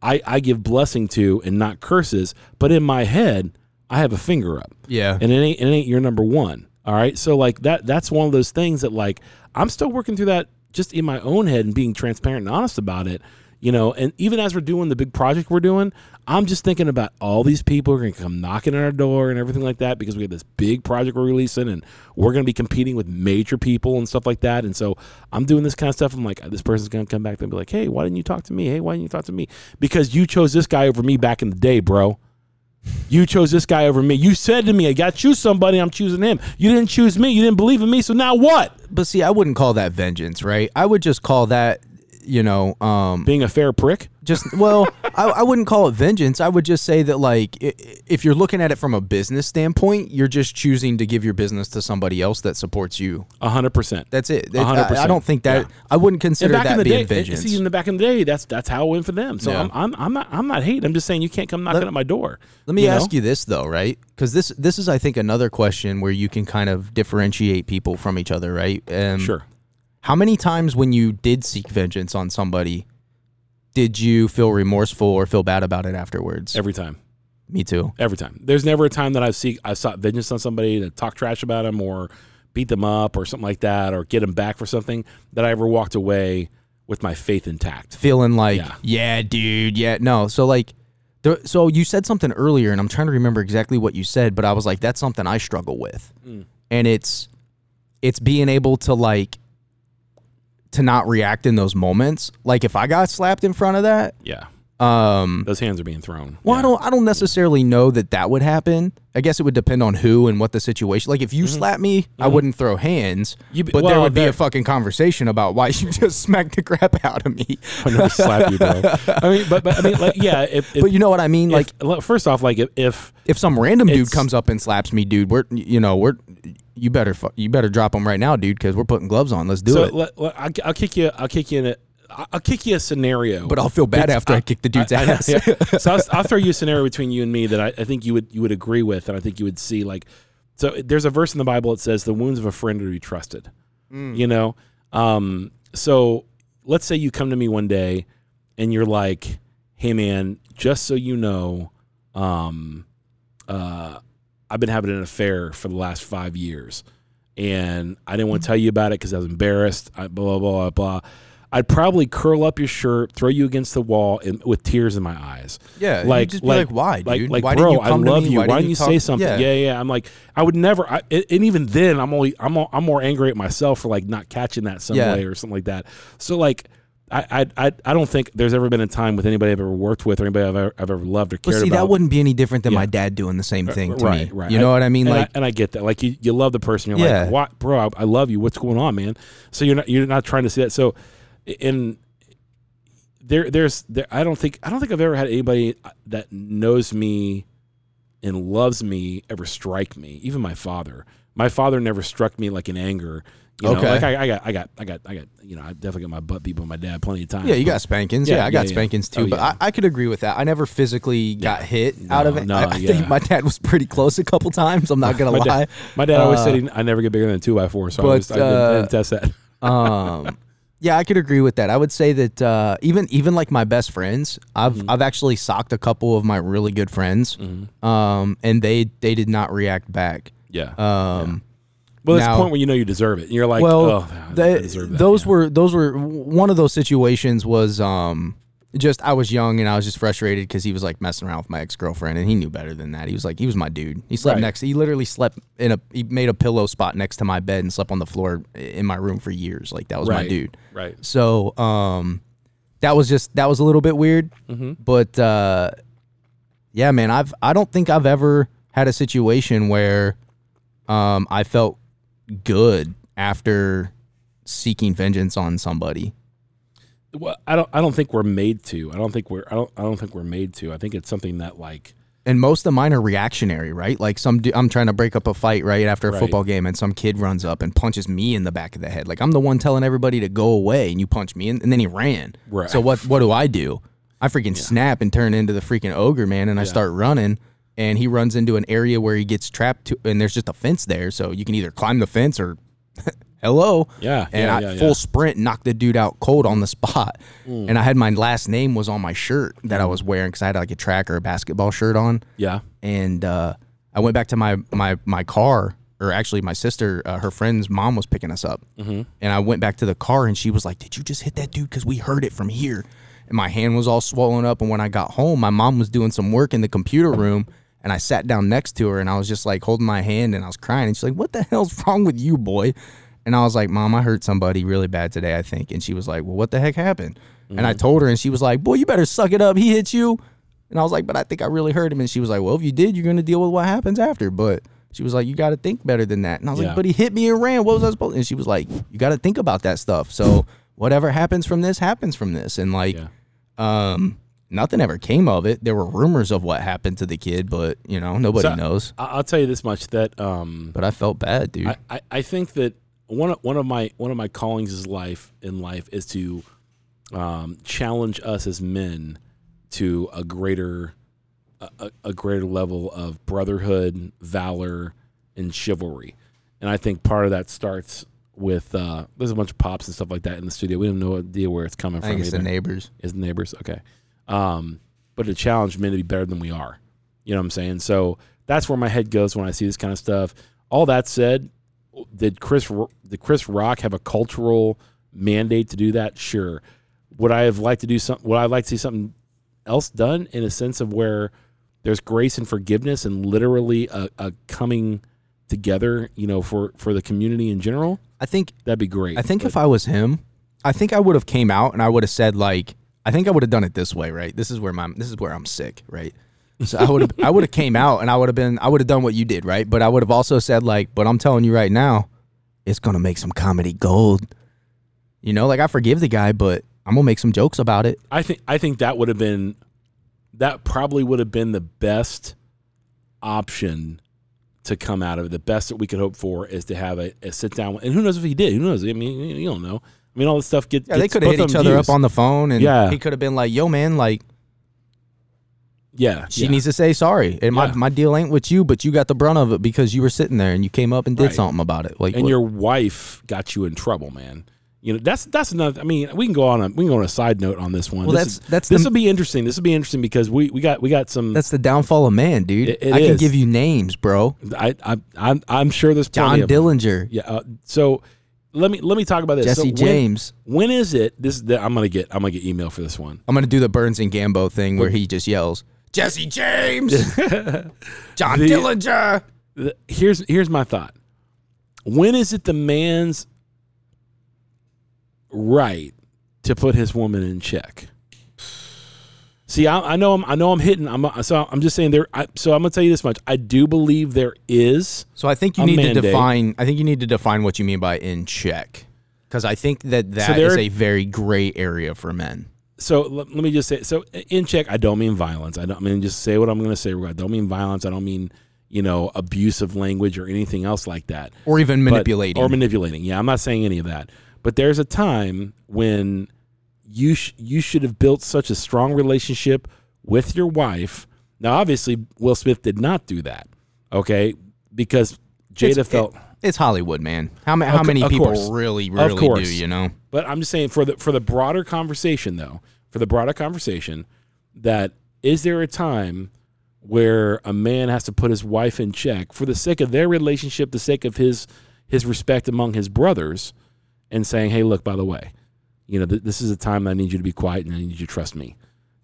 I I give blessing to and not curses, but in my head, I have a finger up yeah, and it ain't it ain't your number one. All right. So like that that's one of those things that like I'm still working through that just in my own head and being transparent and honest about it. You know, and even as we're doing the big project we're doing, I'm just thinking about all these people are gonna come knocking on our door and everything like that because we have this big project we're releasing and we're gonna be competing with major people and stuff like that. And so I'm doing this kind of stuff. I'm like, this person's gonna come back and be like, Hey, why didn't you talk to me? Hey, why didn't you talk to me? Because you chose this guy over me back in the day, bro. You chose this guy over me. You said to me, I got to choose somebody. I'm choosing him. You didn't choose me. You didn't believe in me. So now what? but see, I wouldn't call that vengeance, right? I would just call that, you know, um, Being a fair prick? just well, I, I wouldn't call it vengeance. I would just say that, like, if you're looking at it from a business standpoint, you're just choosing to give your business to somebody else that supports you. A hundred percent. That's it. A hundred I, I don't think that. Yeah. I wouldn't consider that being day, vengeance. see, in the back in the day, that's that's how it went for them. So Yeah. I'm, I'm I'm not I'm not hating. I'm just saying you can't come knocking Let- at my door. Let me you know? ask you this though, right? Because this this is, I think, another question where you can kind of differentiate people from each other, right? Um, Sure. How many times when you did seek vengeance on somebody, did you feel remorseful or feel bad about it afterwards? Every time. Me too. Every time. There's never a time that I've seek I've sought vengeance on somebody to talk trash about them or beat them up or something like that or get them back for something that I ever walked away with my faith intact. Feeling like, Yeah. yeah, dude, yeah, no. So like, there, so you said something earlier, and I'm trying to remember exactly what you said, but I was like, that's something I struggle with, Mm. and it's it's being able to like to not react in those moments. Like if I got slapped in front of that, Yeah. um, Those hands are being thrown. Well, Yeah. I don't. I don't necessarily know that that would happen. I guess it would depend on who and what the situation. Like if you slap me, I wouldn't throw hands. Mm-hmm. You- but there would be a fucking conversation about why you just smacked the crap out of me. I never slap you, bro. I mean, but, but I mean, like, yeah. If, if, But you know what I mean? Like first off, like if, if if some random dude comes up and slaps me, dude, we're you know we're you better fu- you better drop them right now, dude, because we're putting gloves on. Let's do so it. let, let- I'll, I'll kick you, I'll kick you in it I- I'll kick you a scenario, But I'll feel bad It's- after I, kick the dude's I- I- ass. yeah. so I'll, I'll throw you a scenario between you and me that I, I think you would you would agree with, and I think you would see like. So there's a verse in the Bible that says, "The wounds of a friend are to be trusted." You know, um, so let's say you come to me one day, and you're like, "Hey, man, just so you know, um, uh, I've been having an affair for the last five years, and I didn't want to tell you about it because I was embarrassed." I, blah blah blah blah. I'd probably curl up your shirt, throw you against the wall, and, with tears in my eyes. Yeah, like just be like, "Why, like, dude? Like, Why bro, didn't you come I to love me? you. Why Why, didn't you say something? Yeah. Yeah. yeah, I'm like, I would never. I, and even then, I'm only, I'm, I'm more angry at myself for like not catching that some Yeah. way or something like that. So like. I, I I I don't think there's ever been a time with anybody I've ever worked with or anybody I've ever, I've ever loved or But cared see, about. that wouldn't be any different than Yeah. my dad doing the same uh, thing to right, me. right. You know what I mean? and Like, I, and I get that. Like you, you love the person. You're Yeah. like, what, bro? I, I love you. What's going on, man? So you're not you're not trying to see that. So, in there, there's there. I don't think I don't think I've ever had anybody uh, that knows me and loves me ever strike me. Even my father. My father never struck me like in anger. You know, Okay. like I, I got, I got, I got, I got. You know, I definitely got my butt beat by my dad plenty of times. yeah, you got spankings. Yeah, Yeah, I got yeah, yeah. spankings too. Oh, but. I, I could agree with that. I never physically got hit out of it. no, I, I think my dad was pretty close a couple times. I'm not gonna my lie. dad, my dad always Uh, said he, I never get bigger than two by four. So I, but, was, I, didn't, I uh, didn't test that. um yeah i could agree with that i would say that uh even even like my best friends i've Mm-hmm. i've actually socked a couple of my really good friends um and they they did not react back Yeah. um Well, there's a point where you know you deserve it. And you're like, well, oh, I they- deserve that. those yeah. were those were one of those situations was um just I was young and I was just frustrated because he was like messing around with my ex girlfriend and he knew better than that. He was like he was my dude. He slept Right. next. He literally slept in a. He made a pillow spot next to my bed and slept on the floor in my room for years. Like that was my dude. Right. So um, that was just that was a little bit weird. Mm-hmm. But uh, yeah, man, I've I don't think I've ever had a situation where um I felt good after seeking vengeance on somebody. Well, I don't. I don't think we're made to. I don't think we're. I don't. I don't think we're made to. I think it's something that like. And most of mine are reactionary, right? Like some, du- I'm trying to break up a fight right after a Right. football game, and some kid runs up and punches me in the back of the head. Like I'm the one telling everybody to go away, and you punch me, and, and then he ran. Right. So what? What do I do? I freaking snap and turn into the freaking ogre, man, and I start running. And he runs into an area where he gets trapped, to, and there's just a fence there, so you can either climb the fence or, hello, Yeah. and yeah, I yeah, full yeah. sprint knocked the dude out cold on the spot. Mm. And I had my last name was on my shirt that I was wearing because I had like a track or a basketball shirt on Yeah. and uh, I went back to my my my car, or actually my sister, uh, her friend's mom was picking us up, mm-hmm. and I went back to the car, and she was like, "Did you just hit that dude? Because we heard it from here." And my hand was all swollen up, and when I got home, my mom was doing some work in the computer room, and I sat down next to her, and I was just like holding my hand, and I was crying, and she's like, "What the hell's wrong with you, boy?" And I was like, "Mom, I hurt somebody really bad today, I think." And she was like, "Well, what the heck happened?" And I told her, and she was like, "Boy, you better suck it up. He hit you." And I was like, but I think I really hurt him. And she was like, well, if you did, you're going to deal with what happens after. But she was like, you got to think better than that. And I was Yeah. like, but he hit me and ran. What was I supposed And she was like, you got to think about that stuff. So whatever happens from this happens from this. And like, Yeah. um, nothing ever came of it. There were rumors of what happened to the kid, but you know, nobody So, knows. I- I'll tell you this much that um, But I felt bad, dude. I, I, I think that one of, one of my one of my callings is life in life is to um, challenge us as men to a greater a, a- greater level of brotherhood, valor, and chivalry. And I think part of that starts with uh, there's a bunch of pops and stuff like that in the studio. We don't know idea where it's coming I from. think it's the neighbors. is the neighbors okay um but to challenge men to be better than we are. You know what i'm saying? So that's where my head goes when i see this kind of stuff. All that said did chris did chris rock have a cultural mandate to do that? Sure. Would i have liked to do something would i like to see something else done in a sense of where there's grace and forgiveness and literally a, a coming together you know for for the community in general? I think that'd be great. I think But- if I was him, I think I would have came out and I would have said like, I think I would have done it this way, right? This is where my this is where I'm sick, right? So I would have I would have came out and I would have been I would have done what you did, right? But I would have also said like, but I'm telling you right now, it's gonna make some comedy gold. You know, like I forgive the guy, but I'm gonna make some jokes about it. I think I think that would have been that probably would have been the best option to come out of it. The best that we could hope for is to have a, a sit down. And who knows if he did? Who knows? I mean, you you don't know. I mean, all this stuff get, Yeah, they could have both hit of each them other views. up on the phone, and Yeah. he could have been like, "Yo, man, like Yeah, she yeah. needs to say sorry, and my, Yeah. my deal ain't with you, but you got the brunt of it because you were sitting there and you came up and did Right. something about it. Like, and what- your wife got you in trouble, man. You know that's that's another. I mean, we can go on a we can go on a side note on this one. Well, this that's- is- that's this the- will be interesting. This will be interesting because we we got we got some. that's the downfall of man, dude. It- it I can is. give you names, bro. I I I'm I'm sure there's plenty John of them. Dillinger, Yeah. Uh, so let me let me talk about this. Jesse So when- James. When is it? This is the, I'm gonna get I'm gonna get email for this one. I'm gonna do the Burns and Gambo thing where he just yells, "Jesse James, John The- Dillinger." The- Here's here's my thought. When is it the man's right to put his woman in check? See, I, I know I'm I know I'm hitting. I'm uh, so I'm just saying there. I, so I'm gonna tell you this much. I do believe there is. So I think you need mandate. to define. I think you need to define what you mean by in check, because I think that that there is a very gray area for men. So let, let me just say. So in check, I don't mean violence. I don't I mean just say what I'm gonna say. I don't mean violence. I don't mean you know abusive language or anything else like that. Or even But- manipulating. or manipulating. Yeah, I'm not saying any of that. But there's a time when you sh- you should have built such a strong relationship with your wife. Now, obviously, Will Smith did not do that. Okay, because Jada It's- felt. it's Hollywood, man. How, ma- how many people course. really, really do? You know, but I'm just saying for the for the broader conversation, though, for the broader conversation, that is there a time where a man has to put his wife in check for the sake of their relationship, the sake of his his respect among his brothers, and saying, "Hey, look, by the way, you know, th- this is a time that I need you to be quiet and I need you to trust me."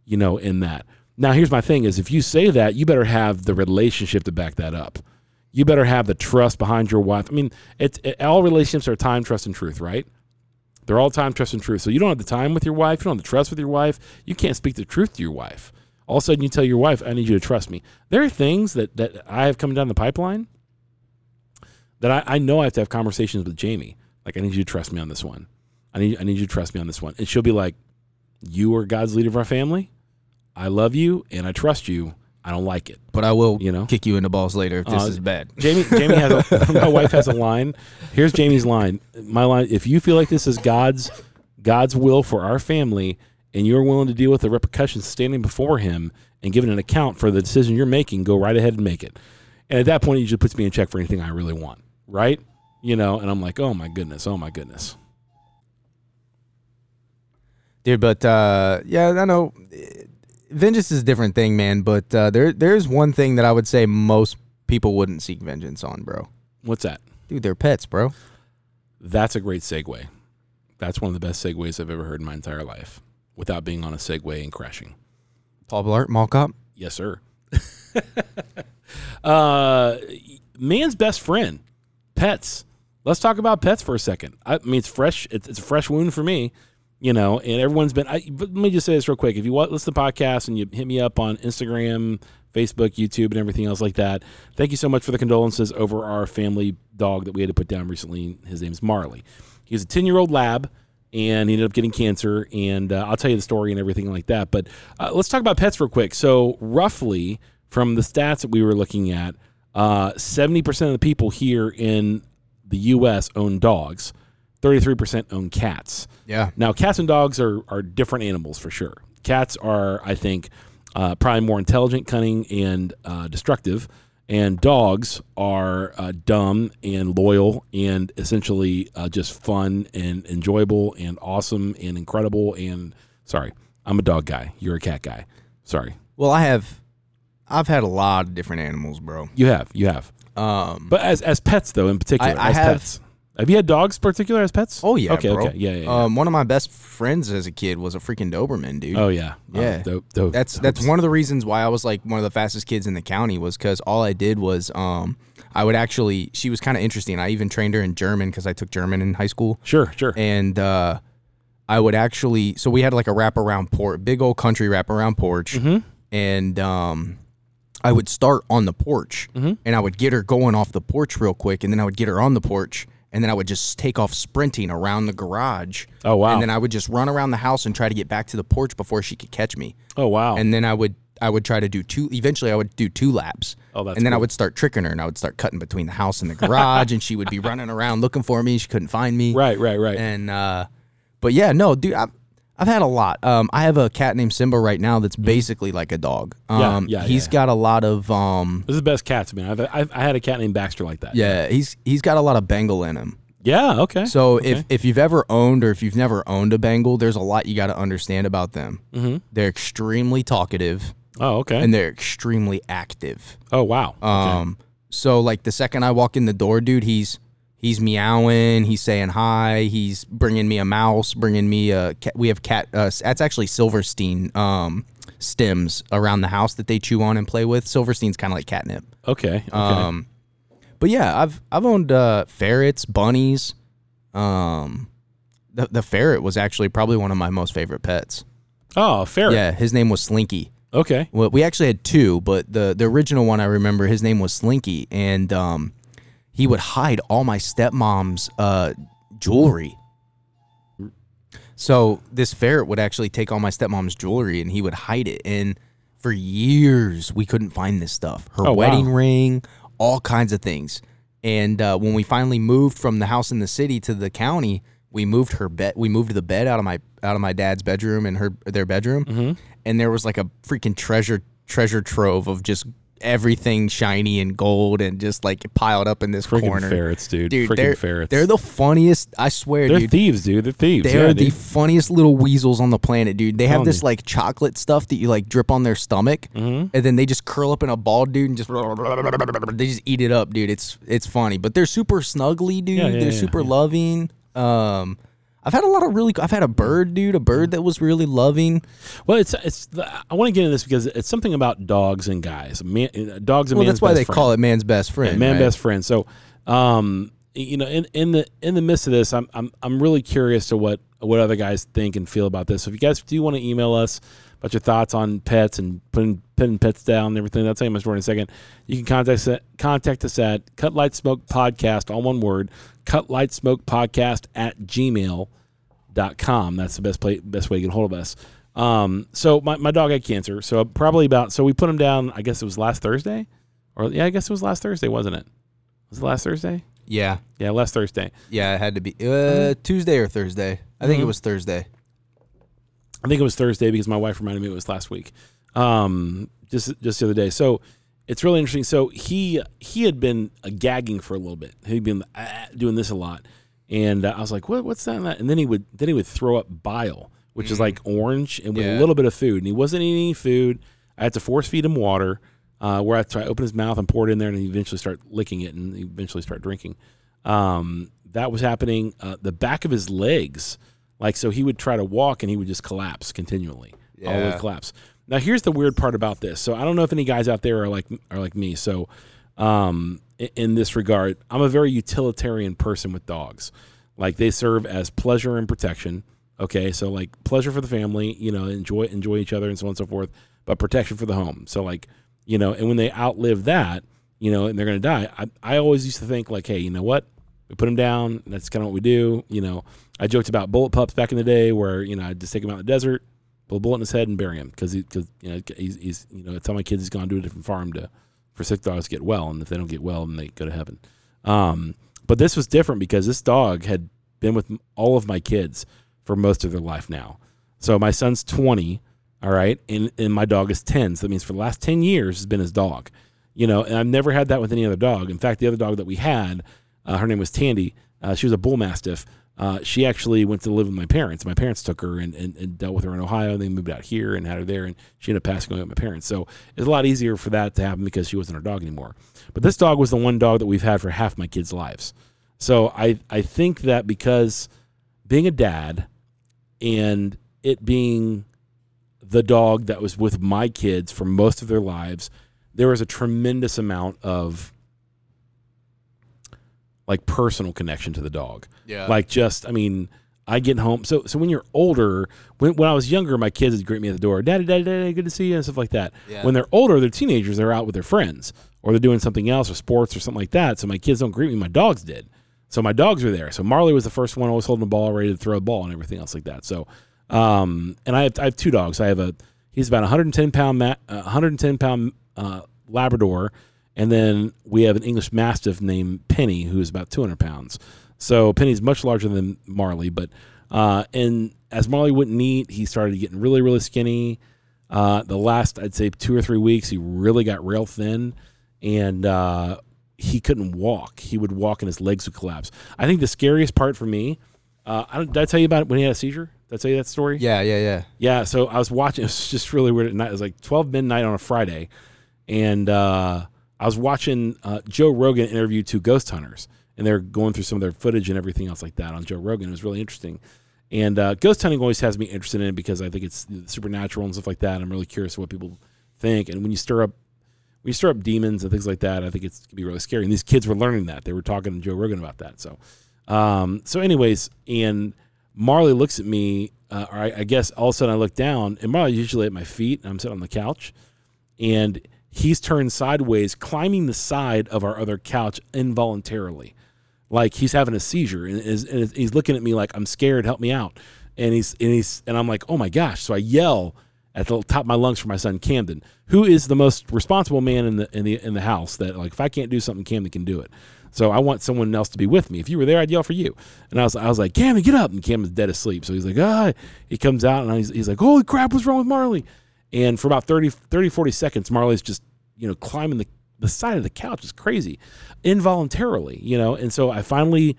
You know, in that. Now, here's my thing: is if you say that, you better have the relationship to back that up. You better have the trust behind your wife. I mean, it's it, all relationships are time, trust, and truth, right? They're all time, trust, and truth. So you don't have the time with your wife. You don't have the trust with your wife. You can't speak the truth to your wife. All of a sudden, you tell your wife, "I need you to trust me." There are things that that I have coming down the pipeline that I, I know I have to have conversations with Jamie. Like, I need you to trust me on this one. I need I need you to trust me on this one. And she'll be like, "You are God's leader of our family. I love you and I trust you. I don't like it." but I will, You know? kick you in the balls later if this Uh, is bad. Jamie, Jamie has a, my wife has a line. Here's Jamie's line. My line: If you feel like this is God's God's will for our family, and you're willing to deal with the repercussions standing before Him and giving an account for the decision you're making, go right ahead and make it. And at that point, He just puts me in check for anything I really want, right? You know, and I'm like, oh my goodness, oh my goodness. Dude. But uh, yeah, I know vengeance is a different thing, man. But uh, there, there's one thing that I would say most people wouldn't seek vengeance on, bro. What's that? Dude, they're pets, bro. That's a great segue. That's one of the best segues I've ever heard in my entire life, without being on a segue and crashing. Paul Blart, Mall Cop. Yes, sir. uh, man's best friend, pets. Let's talk about pets for a second. I mean, it's fresh. It's, it's a fresh wound for me, you know. And everyone's been. I, let me just say this real quick. If you want, listen to the podcast and you hit me up on Instagram, Facebook, YouTube, and everything else like that. Thank you so much for the condolences over our family dog that we had to put down recently. His name's Marley. He was a ten year old lab and he ended up getting cancer. And uh, I'll tell you the story and everything like that. But uh, let's talk about pets real quick. So, roughly, from the stats that we were looking at, uh, 70% of the people here in the U.S. own dogs, 33% own cats. Yeah. Now, cats and dogs are, are different animals for sure. Cats are, I think, uh, probably more intelligent, cunning, and uh, destructive. And dogs are uh, dumb and loyal and essentially uh, just fun and enjoyable and awesome and incredible. And sorry, I'm a dog guy. You're a cat guy. Sorry. Well, I have, I've had a lot of different animals, bro. You have. You have. Um, But as, as pets, though, in particular, I as have- pets. Have you had dogs particular as pets? oh yeah, Okay, bro. okay. Yeah, yeah. yeah. Um, one of my best friends as a kid was a freaking Doberman, dude. oh, yeah. Oh, yeah. dope, dope, That's that's one of the reasons why I was like one of the fastest kids in the county was because all I did was um I would actually she was kind of interesting. I even trained her in German because I took German in high school, Sure, sure. and uh, I would actually so we had like a wraparound porch, big old country wraparound porch, Mm-hmm. and um. I would start on the porch Mm-hmm. and I would get her going off the porch real quick and then I would get her on the porch and then I would just take off sprinting around the garage. Oh, wow. And then I would just run around the house and try to get back to the porch before she could catch me oh, wow. and then I would I would try to do two. Eventually, I would do two laps. Oh, that's and then I would start tricking her, and I would start cutting between the house and the garage, and she would be running around looking for me. She couldn't find me. right, right, right. And uh, but yeah, no, dude, I've I've had a lot. Um, I have a cat named Simba right now that's basically like a dog. Yeah, Um, yeah, he's yeah. got a lot of um, This is the best cats, man. I've, I've I had a cat named Baxter like that. yeah, he's he's got a lot of Bengal in him. Yeah. Okay. So if Okay. if you've ever owned or if you've never owned a Bengal, there's a lot you got to understand about them. Mm-hmm. They're extremely talkative Oh. Okay. and they're extremely active. oh wow. Okay. Um, so like the second I walk in the door, dude, he's he's meowing, he's saying hi, he's bringing me a mouse, bringing me a cat. We have cat. Uh, that's actually silvervine um, stems around the house that they chew on and play with. silvervine's kind of like catnip. Okay. Okay. Um, but yeah, I've I've owned uh, ferrets, bunnies. Um, the the ferret was actually probably one of my most favorite pets. oh, ferret. Yeah, his name was Slinky. Okay. Well, we actually had two, but the the original one I remember, his name was Slinky, and um, he would hide all my stepmom's uh, jewelry. So this ferret would actually take all my stepmom's jewelry, and he would hide it. And for years, we couldn't find this stuff. Her Oh, wow. wedding ring, all kinds of things. And uh, when we finally moved from the house in the city to the county, we moved her bed. We moved the bed out of my out of my dad's bedroom and her their bedroom, Mm-hmm. and there was like a freaking treasure treasure trove of just everything shiny and gold and just like piled up in this Freaking corner. ferrets, dude. Dude, Freaking they're ferrets. they're the funniest. I swear, They're dude. thieves, dude. They're thieves. They're yeah, the funniest little weasels on the planet, dude. They have this like chocolate stuff that you like drip on their stomach, Mm-hmm. and then they just curl up in a ball, dude, and just they just eat it up, dude. It's it's funny, but they're super snuggly, dude. Yeah, yeah, they're super loving. Um, I've had a lot of really. I've had a bird, dude. A bird that was really loving. Well, it's it's. The, I want to get into this because it's something about dogs and guys. Man, uh, dogs and Well, that's why they friend. call it man's best friend. Yeah, man right? best friend. So, um, you know, in, in the in the midst of this, I'm I'm I'm really curious to what what other guys think and feel about this. So, if you guys do want to email us about your thoughts on pets and putting putting pets down and everything, that's how much more in a second. You can contact us at, contact us at Cut Light Smoke Podcast, all one word, Cut Light Smoke Podcast at gmail dot com. That's the best play, best way to get a hold of us. Um, so my, my dog had cancer. So probably about so we put him down. I guess it was last Thursday, or yeah, I guess it was last Thursday, wasn't it? Was it last Thursday? Yeah, Yeah, last Thursday. yeah. It had to be uh, Tuesday or Thursday. I think Mhm. it was Thursday. I think it was Thursday because my wife reminded me it was last week. Um, just just the other day. So it's really interesting. So he he had been uh, gagging for a little bit. He'd been uh, doing this a lot, and uh, I was like, "What? What's that?" and that?" And then he would then he would throw up bile, which is like orange and with a little bit of food. And he wasn't eating any food. I had to force feed him water, uh, where I try to open his mouth and pour it in there, and he eventually start licking it, and eventually start drinking. Um, that was happening. Uh, the back of his legs, like so, he would try to walk and he would just collapse continually. All the way collapse. Now here's the weird part about this. So I don't know if any guys out there are like are like me. So um, in this regard, I'm a very utilitarian person with dogs. Like they serve as pleasure and protection. Okay, so like pleasure for the family, you know, enjoy enjoy each other and so on and so forth, but protection for the home. So like, you know, and when they outlive that, you know, and they're gonna die, I, I always used to think like, hey, you know what? We put them down. That's kind of what we do. You know, I joked about bullet pups back in the day, where you know I would just take him out in the desert, put a bullet in his head, and bury him because because you know he's, he's you know I tell my kids he's gone to a different farm to for sick dogs to get well, and if they don't get well, then they go to heaven. Um, but this was different because this dog had been with all of my kids for most of their life now. So my son's 20, all right, and, and my dog is 10. So that means for the last 10 years has been his dog. You know, and I've never had that with any other dog. In fact, the other dog that we had, uh, her name was Tandy. Uh, she was a bull mastiff. Uh, she actually went to live with my parents. My parents took her and, and, and dealt with her in Ohio. They moved out here and had her there, and she ended up passing away with my parents. So it's a lot easier for that to happen because she wasn't our dog anymore. But this dog was the one dog that we've had for half my kids' lives. So I I think that because being a dad and it being the dog that was with my kids for most of their lives, there was a tremendous amount of like personal connection to the dog. Yeah. Like just, I mean, I get home. So, so when you're older, when, when I was younger, my kids would greet me at the door, daddy, daddy, daddy, good to see you, and stuff like that. Yeah. When they're older, they're teenagers, they're out with their friends or they're doing something else or sports or something like that. So my kids don't greet me. My dogs did. So my dogs were there. So Marley was the first one always holding the ball, ready to throw a ball and everything else like that. So, um, and I have, I have two dogs. I have a, he's about 110 pound, ma- uh, 110 pound, uh, Labrador. And then we have an English Mastiff named Penny, who is about 200 pounds. So Penny's much larger than Marley, but Uh, and as Marley wouldn't eat, he started getting really, really skinny. Uh, the last, I'd say, two or three weeks, he really got rail thin, and uh, he couldn't walk. He would walk and his legs would collapse. I think the scariest part for me, uh, I don't, did I tell you about it when he had a seizure? Did I tell you that story? Yeah, yeah, yeah. Yeah, so I was watching. It was just really weird at night. It was like twelve midnight on a Friday, and uh, I was watching uh, Joe Rogan interview two ghost hunters, and they're going through some of their footage and everything else like that on Joe Rogan. It was really interesting. And uh, ghost hunting always has me interested in it because I think it's supernatural and stuff like that. I'm really curious what people think, and when you stir up when you stir up demons and things like that, I think it's can be really scary. And these kids were learning that. They were talking to Joe Rogan about that. So, um, so anyways, and Marley looks at me, uh, or I, I, guess all of a sudden I look down, and Marley's usually at my feet. And I'm sitting on the couch, and he's turned sideways, climbing the side of our other couch involuntarily, like he's having a seizure, and, is, and he's looking at me like I'm scared. Help me out. And he's and he's and I'm like, oh my gosh! So I yell at the top of my lungs for my son Camden, who is the most responsible man in the in the in the house. That like if I can't do something, Camden can do it. So I want someone else to be with me. If you were there, I'd yell for you. And I was, I was like, Camden, get up. And Camden's dead asleep. So he's like, ah. He comes out and he's, he's like, holy crap, what's wrong with Marley? And for about 30, 30 40 seconds, Marley's just, you know, climbing the, the side of the couch. It's crazy, involuntarily, you know. And so I finally,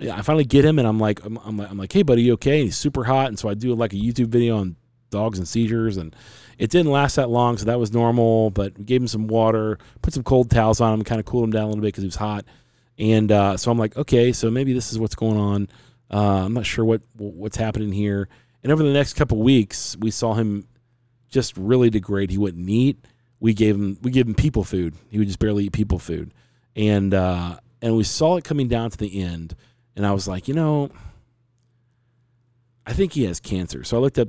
I finally get him and I'm like, I'm, I'm, I'm like, hey, buddy, you okay? And he's super hot. And so I do like a YouTube video on dogs and seizures. And it didn't last that long. So that was normal. But we gave him some water, put some cold towels on him, kind of cooled him down a little bit because he was hot. And uh, so I'm like, okay, so maybe this is what's going on. Uh, I'm not sure what what's happening here. And over the next couple weeks, we saw him just really degrade. He wouldn't eat. We gave him we gave him people food. He would just barely eat people food, and uh, and we saw it coming down to the end. And I was like, you know, I think he has cancer. So I looked up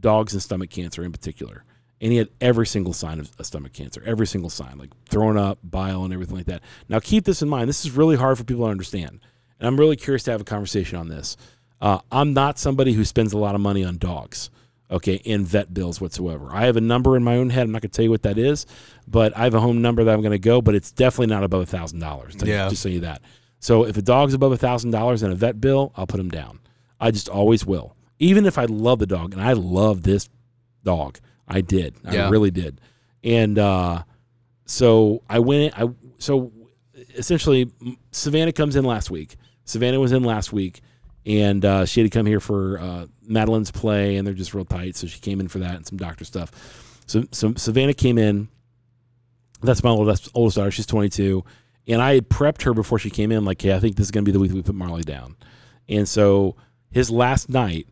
dogs and stomach cancer in particular and he had every single sign of a stomach cancer, every single sign, like throwing up, bile, and everything like that. Now, keep this in mind. This is really hard for people to understand, and I'm really curious to have a conversation on this. Uh, I'm not somebody who spends a lot of money on dogs, okay, in vet bills whatsoever. I have a number in my own head. I'm not going to tell you what that is, but I have a home number that I'm going to go, but it's definitely not above a thousand dollars. Yeah, just tell you that. So if a dog's above a thousand dollars in a vet bill, I'll put him down. I just always will, even if I love the dog and I love this dog. I did. Yeah. I really did. And uh, so I went. I so essentially Savannah comes in last week. Savannah was in last week, and uh, she had to come here for uh, Madeline's play, and they're just real tight. So she came in for that and some doctor stuff. So, so Savannah came in. That's my oldest, oldest daughter. She's 22, and I had prepped her before she came in. Like, hey, I think this is gonna be the week we put Marley down. And so his last night,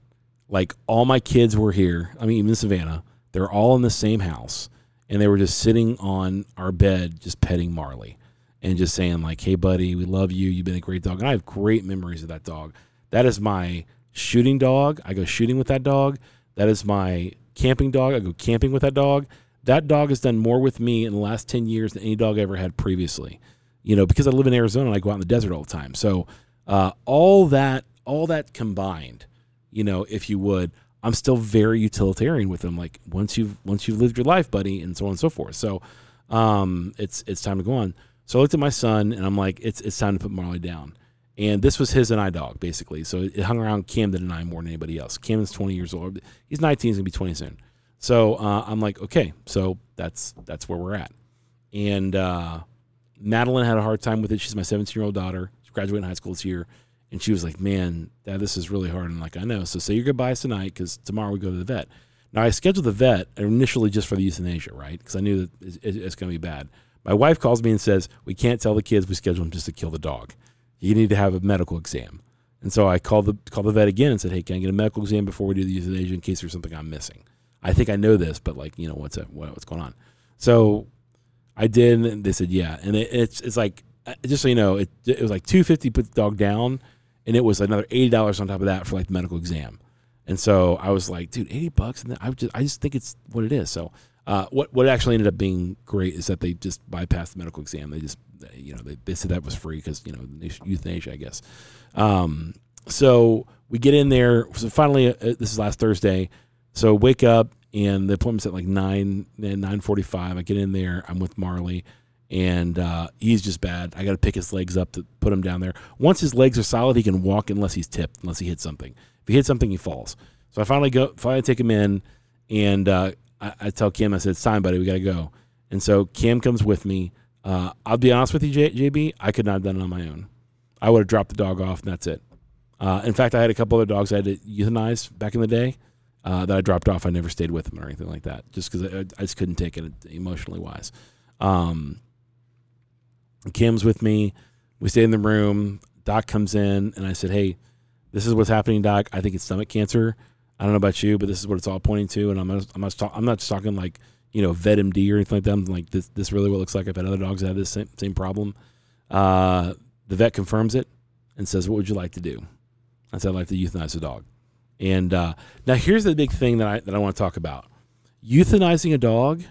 like all my kids were here. I mean, even Savannah they're all in the same house, and they were just sitting on our bed, just petting Marley, and just saying like, "Hey, buddy, we love you. You've been a great dog." And I have great memories of that dog. That is my shooting dog. I go shooting with that dog. That is my camping dog. I go camping with that dog. That dog has done more with me in the last 10 years than any dog I ever had previously. You know, because I live in Arizona and I go out in the desert all the time. So, uh, all that, all that combined, you know, if you would, I'm still very utilitarian with them. Like once you've once you've lived your life, buddy, and so on and so forth. So um, it's it's time to go on. So I looked at my son and I'm like, it's it's time to put Marley down. And this was his and I dog basically. So it hung around Camden and I more than anybody else. Camden's 20 years old. He's 19. He's gonna be 20 soon. So uh, I'm like, okay, so that's that's where we're at. And uh, Madeline had a hard time with it. She's my 17 year old daughter. She's graduating high school this year. And she was like, "Man, Dad, this is really hard." And I'm like, "I know." So say your goodbyes tonight because tomorrow we go to the vet. Now I scheduled the vet initially just for the euthanasia, right? Because I knew that it's going to be bad. My wife calls me and says, "We can't tell the kids we scheduled them just to kill the dog. You need to have a medical exam." And so I called the called the vet again and said, "Hey, can I get a medical exam before we do the euthanasia in case there's something I'm missing?" I think I know this, but like, you know, what's it, what, what's going on? So I did, and they said, "Yeah." And it, it's it's like uh, just so you know, it it was like two fifty put the dog down and it was another eighty dollars on top of that for like the medical exam. And so I was like, dude, eighty bucks, and I just I just think it's what it is. So uh, what what actually ended up being great is that they just bypassed the medical exam. They just you know they, they said that was free because you know euthanasia, I guess. Um, so we get in there. So finally, uh, this is last Thursday. So wake up and the appointment's at like nine nine forty five. I get in there. I'm with Marley, and uh, he's just bad. I got to pick his legs up to put him down there. Once his legs are solid, he can walk unless he's tipped, unless he hits something. If he hits something, he falls. So I finally go, finally take him in, and uh, I, I, tell Kim, I said, "It's time, buddy. We got to go." And so Kim comes with me. Uh, I'll be honest with you, J- JB. I could not have done it on my own. I would have dropped the dog off, and that's it. Uh, in fact, I had a couple other dogs I had to euthanize back in the day uh, that I dropped off. I never stayed with them or anything like that, just because I, I, just couldn't take it emotionally wise. Um, Kim's with me. We stay in the room. Doc comes in, and I said, "Hey, this is what's happening, Doc. I think it's stomach cancer. I don't know about you, but this is what it's all pointing to. And I'm not, I'm not, talk, I'm not just talking like you know VetMD or anything like that. I'm like this. This really what looks like. I've had other dogs that have this same, same problem. Uh, the vet confirms it and says, "What would you like to do?" I said, "I'd like to euthanize the dog." And uh, now here's the big thing that I that I want to talk about: euthanizing a dog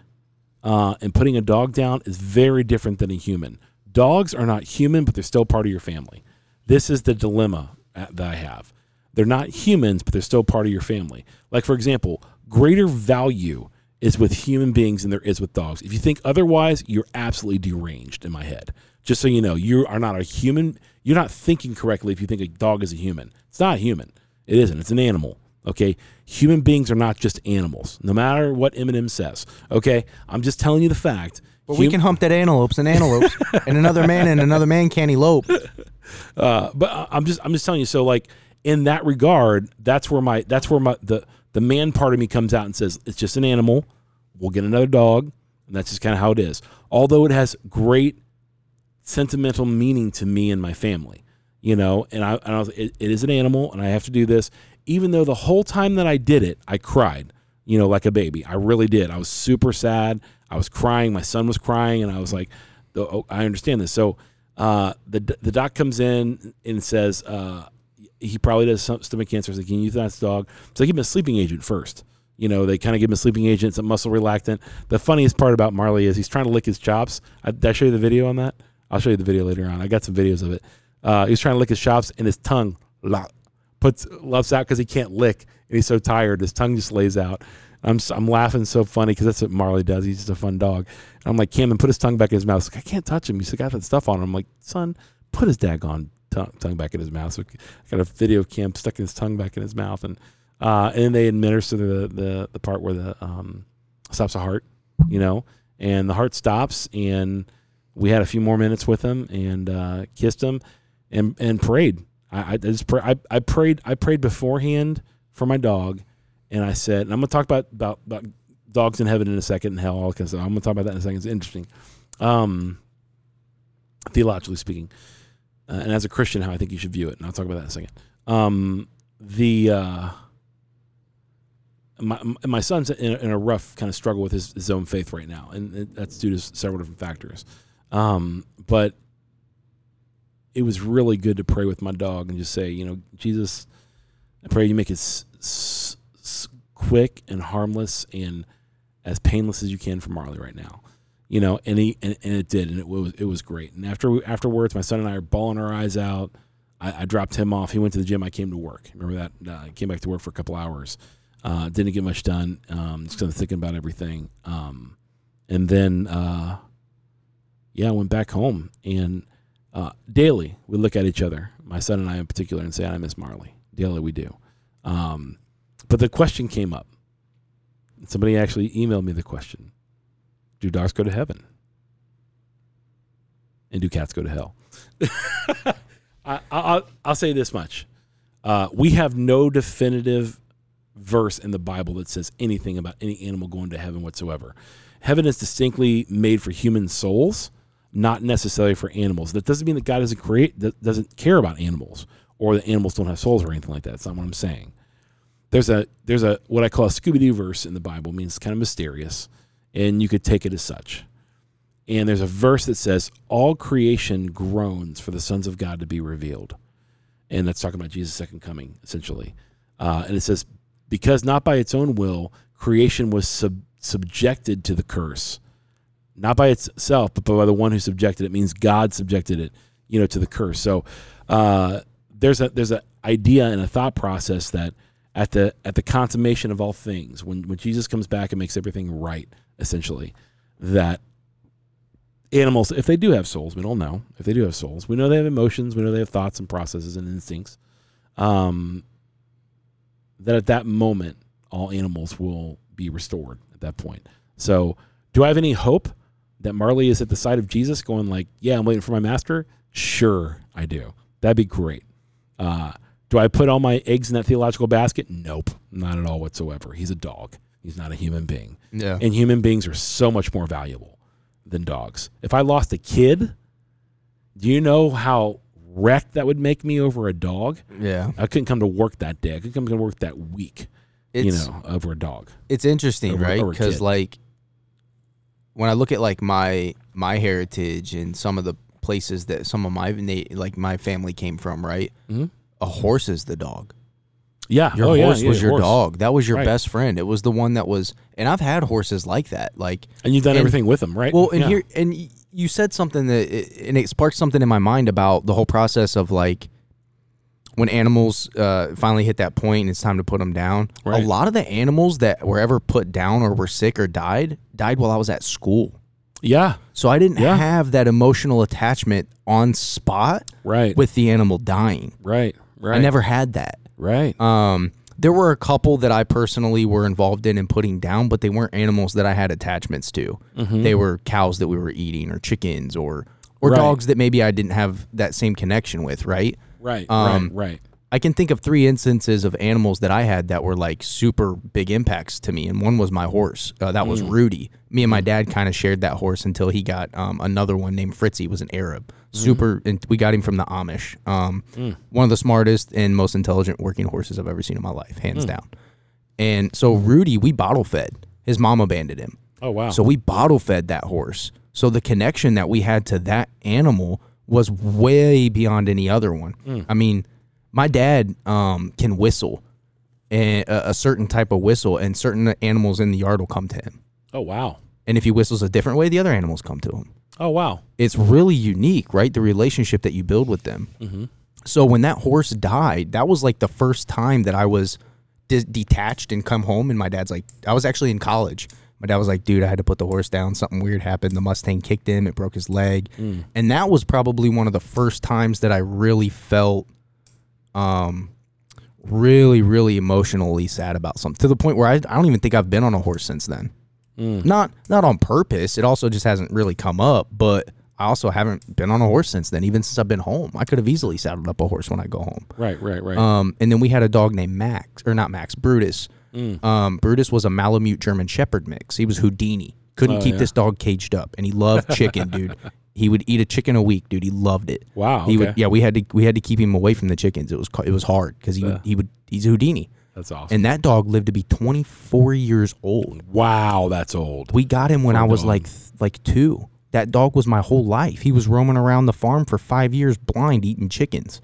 uh, and putting a dog down is very different than a human. Dogs are not human, but they're still part of your family. This is the dilemma uh, that I have. They're not humans, but they're still part of your family. Like, for example, greater value is with human beings than there is with dogs. If you think otherwise, you're absolutely deranged in my head. Just so you know, you are not a human. You're not thinking correctly if you think a dog is a human. It's not a human. It isn't. It's an animal. Okay. Human beings are not just animals, no matter what Eminem says. Okay. I'm just telling you the fact. But hum- we can hump that antelopes and antelopes, and another man and another man can't elope. Uh, but I'm just I'm just telling you. So like in that regard, that's where my that's where my the the man part of me comes out and says it's just an animal. We'll get another dog, and that's just kind of how it is. Although it has great sentimental meaning to me and my family, you know. And I, and I was, it, it is an animal, and I have to do this. Even though the whole time that I did it, I cried, you know, like a baby. I really did. I was super sad. I was crying. My son was crying, and I was like, oh, I understand this. So uh, the the doc comes in and says uh, he probably does stomach cancer. So can you euthanize the dog? So they give him a sleeping agent first. You know, they kind of give him a sleeping agent, some muscle relaxant. The funniest part about Marley is he's trying to lick his chops. I, did I show you the video on that? I'll show you the video later on. I got some videos of it. Uh, he's trying to lick his chops, and his tongue puts lets out because he can't lick, and he's so tired. His tongue just lays out. I'm I'm laughing so funny because that's what Marley does. He's just a fun dog. And I'm like, Camden, put his tongue back in his mouth. He's like, I can't touch him. He's got that stuff on him. I'm like, son, put his daggone tongue, tongue back in his mouth. So I got a video of Cam sticking his tongue back in his mouth, and uh, and then they administer the, the the part where the um, stops the heart, you know, and the heart stops, and we had a few more minutes with him and uh, kissed him, and and prayed. I, I just pray, I, I prayed I prayed beforehand for my dog, and I said, and I'm gonna talk about about, about dogs in heaven in a second and hell all kinds of I'm gonna talk about that in a second. It's interesting, um, theologically speaking, uh, and as a Christian, how I think you should view it. And I'll talk about that in a second. Um, the uh, my my son's in a, in a, rough kind of struggle with his, his own faith right now, and that's due to several different factors. Um, but it was really good to pray with my dog and just say, you know, Jesus, I pray you make it s- s- quick and harmless and as painless as you can for Marley right now. You know, and he and, and it did, and it was it was great. And after afterwards, my son and I are bawling our eyes out. I, I dropped him off. He went to the gym. I came to work. Remember that? Uh, I came back to work for a couple hours. Uh, didn't get much done. Um, just kind of thinking about everything. Um, and then, uh, yeah, I went back home and uh, daily, we look at each other, my son and I in particular, and say, I miss Marley. Daily, we do. Um, but the question came up. Somebody actually emailed me the question Do dogs go to heaven? And do cats go to hell? I, will say this much. Uh, we have no definitive verse in the Bible that says anything about any animal going to heaven whatsoever. Heaven is distinctly made for human souls not necessarily for animals. That doesn't mean that God doesn't create that doesn't care about animals or that animals don't have souls or anything like that. That's not what I'm saying. There's a there's a what I call a Scooby Doo verse in the Bible. It means kind of mysterious, and you could take it as such. And there's a verse that says, "All creation groans for the sons of God to be revealed," and that's talking about Jesus' second coming, essentially. Uh, and it says, "Because not by its own will creation was sub- subjected to the curse." not by itself, but by the one who subjected it. Means God subjected it, you know, to the curse. So uh, there's a there's an idea and a thought process that at the at the consummation of all things, when when Jesus comes back and makes everything right, essentially, that animals, if they do have souls, we don't know if they do have souls. We know they have emotions. We know they have thoughts and processes and instincts. Um, that at that moment, all animals will be restored at that point. So, do I have any hope that Marley is at the side of Jesus, going like, "Yeah, I'm waiting for my master"? Sure, I do. That'd be great. Uh, do I put all my eggs in that theological basket? Nope, not at all whatsoever. He's a dog. He's not a human being. Yeah. And human beings are so much more valuable than dogs. If I lost a kid, do you know how wrecked that would make me over a dog? yeah. I couldn't come to work that day. I couldn't come to work that week, It's you know, over a dog. it's interesting, Over- right? Because like when I look at like my my heritage and some of the places that some of my like my family came from, right? Mhm. A horse is the dog. Yeah. Your oh, horse yeah, was your horse. dog. That was your Right. best friend. It was the one that was. And I've had horses like that. Like And you've done And- everything with them, right? Well, and Yeah. here, and you said something that, and it sparked something in my mind about the whole process of like when animals uh, finally hit that point and it's time to put them down. Right. A lot of the animals that were ever put down or were sick or died died while I was at school. Yeah. So I didn't Yeah. have that emotional attachment on spot Right. with the animal dying. right. Right. I never had that. Right. Um, there were a couple that I personally were involved in and putting down, but they weren't animals that I had attachments to. Mm-hmm. They were cows that we were eating, or chickens, or or Right. dogs that maybe I didn't have that same connection with. Right? right. um, right. Right. I can think of three instances of animals that I had that were like super big impacts to me, and one was my horse. Uh, that Mm. was Rudy. Me and my dad kind of shared that horse until he got um, another one named Fritzy. Was an Arab, super, and we got him from the Amish. Um, Mm. One of the smartest and most intelligent working horses I've ever seen in my life, Mm. hands down. And so Rudy, we bottle fed. His mom abandoned him. Oh wow. So we bottle fed that horse. So the connection that we had to that animal was way beyond any other one. I mean, my dad um, can whistle and a, a certain type of whistle, and certain animals in the yard will come to him. oh wow. And if he whistles a different way, the other animals come to him. Oh wow. It's really unique, right? The relationship that you build with them. Mm-hmm. So when that horse died, that was like the first time that I was de- detached and come home. And my dad's like, I was actually in college. My dad was like, dude, I had to put the horse down. Something weird happened. The Mustang kicked him. It broke his leg. Mm. And that was probably one of the first times that I really felt, um, really, really emotionally sad about something to the point where I, I don't even think I've been on a horse since then. Mm. Not, not on purpose. It also just hasn't really come up, but I also haven't been on a horse since then, even since I've been home. I could have easily saddled up a horse when I go home. Right. Right. Right. Um, and then we had a dog named Max, or not Max, Brutus. Mm. Um, Brutus was a Malamute German Shepherd mix. He was Houdini. Couldn't Oh, keep yeah. this dog caged up, and he loved chicken, dude. He would eat a chicken a week, dude. He loved it. wow. He okay. would, yeah. We had to, we had to keep him away from the chickens. It was, it was hard because he, Yeah. would, he would, he's a Houdini, That's awesome. and that dog lived to be 24 years old. wow. That's old. We got him when Poor I was dog. like, like two. That dog was my whole life. He was roaming around the farm for five years, blind, eating chickens.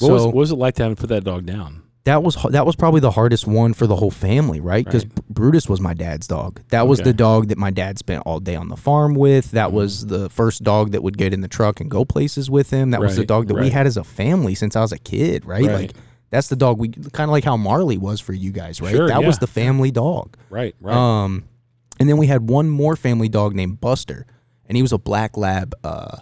What, so was, what was it like to have to put that dog down? That was that was probably the hardest one for the whole family, right? Because Right. Brutus was my dad's dog. That was Okay. the dog that my dad spent all day on the farm with. That was the first dog that would get in the truck and go places with him. That was the dog that we had as a family since I was a kid, right? Right. Like that's the dog we kind of like how Marley was for you guys, right? Sure, that was the family dog. Right. Right. Um, and then we had one more family dog named Buster, and he was a black lab uh,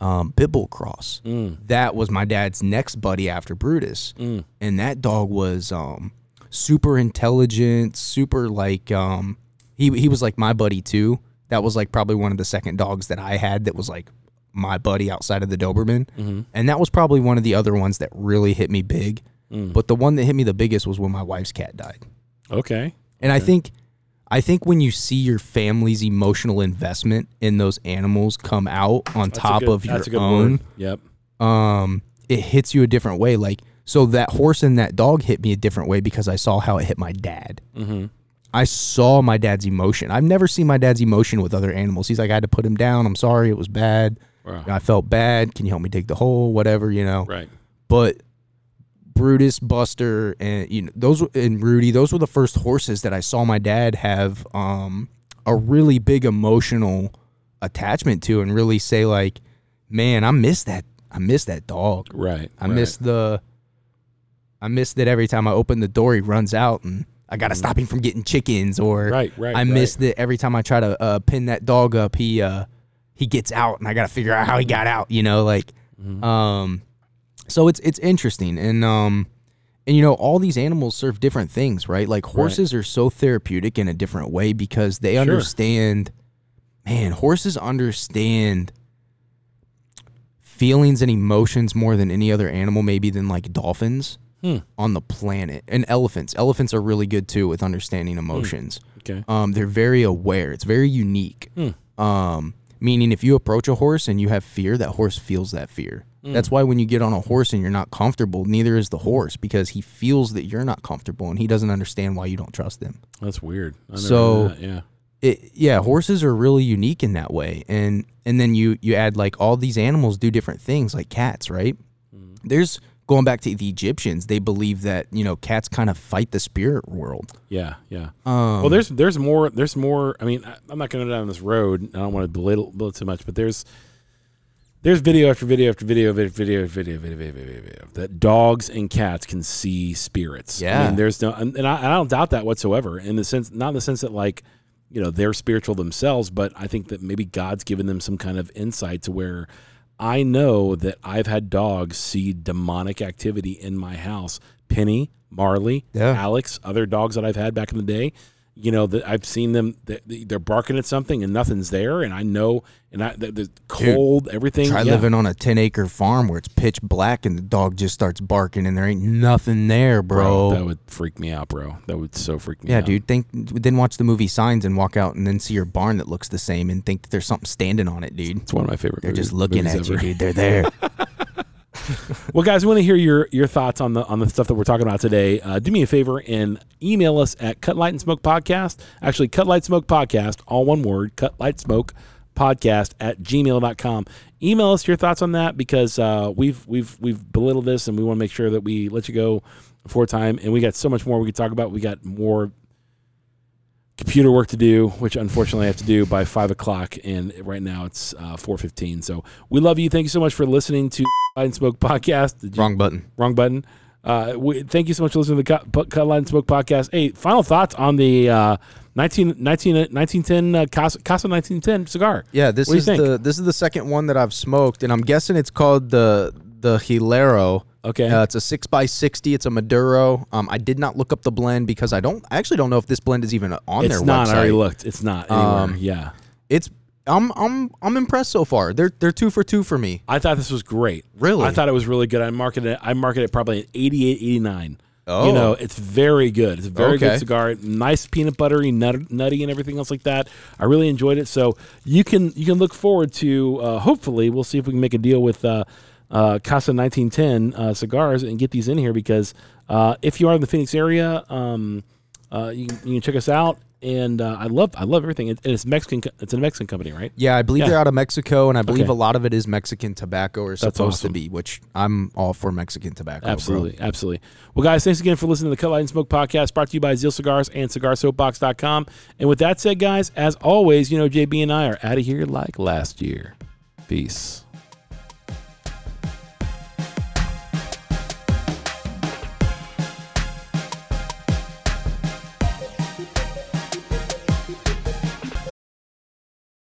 um, cross. Mm. That was my dad's next buddy after Brutus, Mm. and that dog was um, super intelligent, super like um, he he was like my buddy too. That was like probably one of the second dogs that I had that was like my buddy outside of the Doberman, Mhm. and that was probably one of the other ones that really hit me big. Mm. But the one that hit me the biggest was when my wife's cat died. Okay. And I think I think when you see your family's emotional investment in those animals come out on That's top good- of your that's a good own, word. Yep. um, it hits you a different way. Like so that horse and that dog hit me a different way because I saw how it hit my dad. Mm-hmm. I saw my dad's emotion. I've never seen my dad's emotion with other animals. He's like, I had to put him down. I'm sorry, it was bad. Wow. I felt bad. Can you help me dig the hole? Whatever, you know Right. but Brutus, Buster, and you know those and Rudy, those were the first horses that I saw my dad have um, a really big emotional attachment to, and really say like, man, I miss that. I miss that dog. Right. I right. miss the. I miss that every time I open the door, he runs out, and I gotta stop him from getting chickens, or Right. Right. I right. miss that every time I try to uh, pin that dog up, he uh, he gets out and I got to figure out how he got out, you know, like um so it's it's interesting and um and you know all these animals serve different things, right? Like horses are so therapeutic in a different way because they understand man, horses understand feelings and emotions more than any other animal maybe than like dolphins Hmm. on the planet. And elephants. Elephants are really good too with understanding emotions. Okay. Um, they're very aware. It's very unique. Hmm. Um, meaning if you approach a horse and you have fear, that horse feels that fear. Hmm. That's why when you get on a horse and you're not comfortable, neither is the horse because he feels that you're not comfortable and he doesn't understand why you don't trust him. That's weird. So- that, yeah. It, yeah, horses are really unique in that way, and and then you you add like all these animals do different things, like cats, right? Mm-hmm. There's going back to the Egyptians, they believe that you know cats kind of fight the spirit world. Yeah, yeah. Um, well, there's there's more there's more. I mean, I, I'm not going to go down this road. I don't want to belittle, belittle too much, but there's there's video after video after video video video video video video, video, video that dogs and cats can see spirits. I Yeah. mean, there's no, and, and I, I don't doubt that whatsoever. In the sense, not in the sense that like you know they're spiritual themselves, but I think that maybe God's given them some kind of insight to where I know that I've had dogs see demonic activity in my house. Penny, Marley, Yeah. Alex, other dogs that I've had back in the day. You know that I've seen them. they- They're barking at something and nothing's there, and I know, and I the, the cold everything. Try yeah. living on a 10 acre farm where it's pitch black and the dog just starts barking and there ain't nothing there, bro. That would freak me out, bro. That would so freak me yeah, out. Yeah dude. Think then watch the movie Signs and walk out and then see your barn that looks the same and think that there's something standing on it, dude. It's one of my favorite. They're movies, just looking at you, dude. They're there. Well, guys, we want to hear your your thoughts on the on the stuff that we're talking about today. Uh, do me a favor and email us at Cut Light and Smoke Podcast. Actually, Cut Light Smoke Podcast, all one word, Cut Light Smoke Podcast at gmail.com. Email us your thoughts on that because uh, we've we've we've belittled this and we want to make sure that we let you go before time. And we got so much more we could talk about. We got more computer work to do, which unfortunately I have to do by five o'clock, and right now it's uh, four fifteen. So we love you. Thank you so much for listening to Light and Smoke podcast. You- Wrong button. wrong button. Uh, we, thank you so much for listening to the Cut, Cut Light and Smoke podcast. Hey, final thoughts on the uh, 19, 19, 1910 uh, Casa, Casa 1910 cigar. Yeah, this What is the this is the second one that I've smoked, and I'm guessing it's called the the Hilero. Okay. Uh, it's a six x sixty. It's a Maduro. Um, I did not look up the blend because I don't. I actually don't know if this blend is even on it's their not. website. I already looked. It's not anywhere. Um, yeah. It's. I'm I'm I'm impressed so far. They're they're two for two for me. I thought this was great. Really? I thought it was really good. I marketed it. I marketed it probably at 88, 89. Oh. You know, it's very good. It's a very Okay. good cigar. Nice peanut buttery, nut, nutty, and everything else like that. I really enjoyed it. So you can you can look forward to. Uh, hopefully, we'll see if we can make a deal with uh, uh, Casa 1910 uh, cigars and get these in here because uh, if you are in the Phoenix area, um, uh, you, can- you can check us out. And uh, I love I love everything. It, it's Mexican. It's a Mexican company, right? Yeah, I believe Yeah. they're out of Mexico, and I believe Okay. a lot of it is Mexican tobacco or supposed awesome. to be, which I'm all for Mexican tobacco. bro. Absolutely, absolutely. Well, guys, thanks again for listening to the Cut Light and Smoke podcast brought to you by Zeal Cigars and CigarSoapbox.com. And with that said, guys, as always, you know, JB and I are out of here like last year. Peace.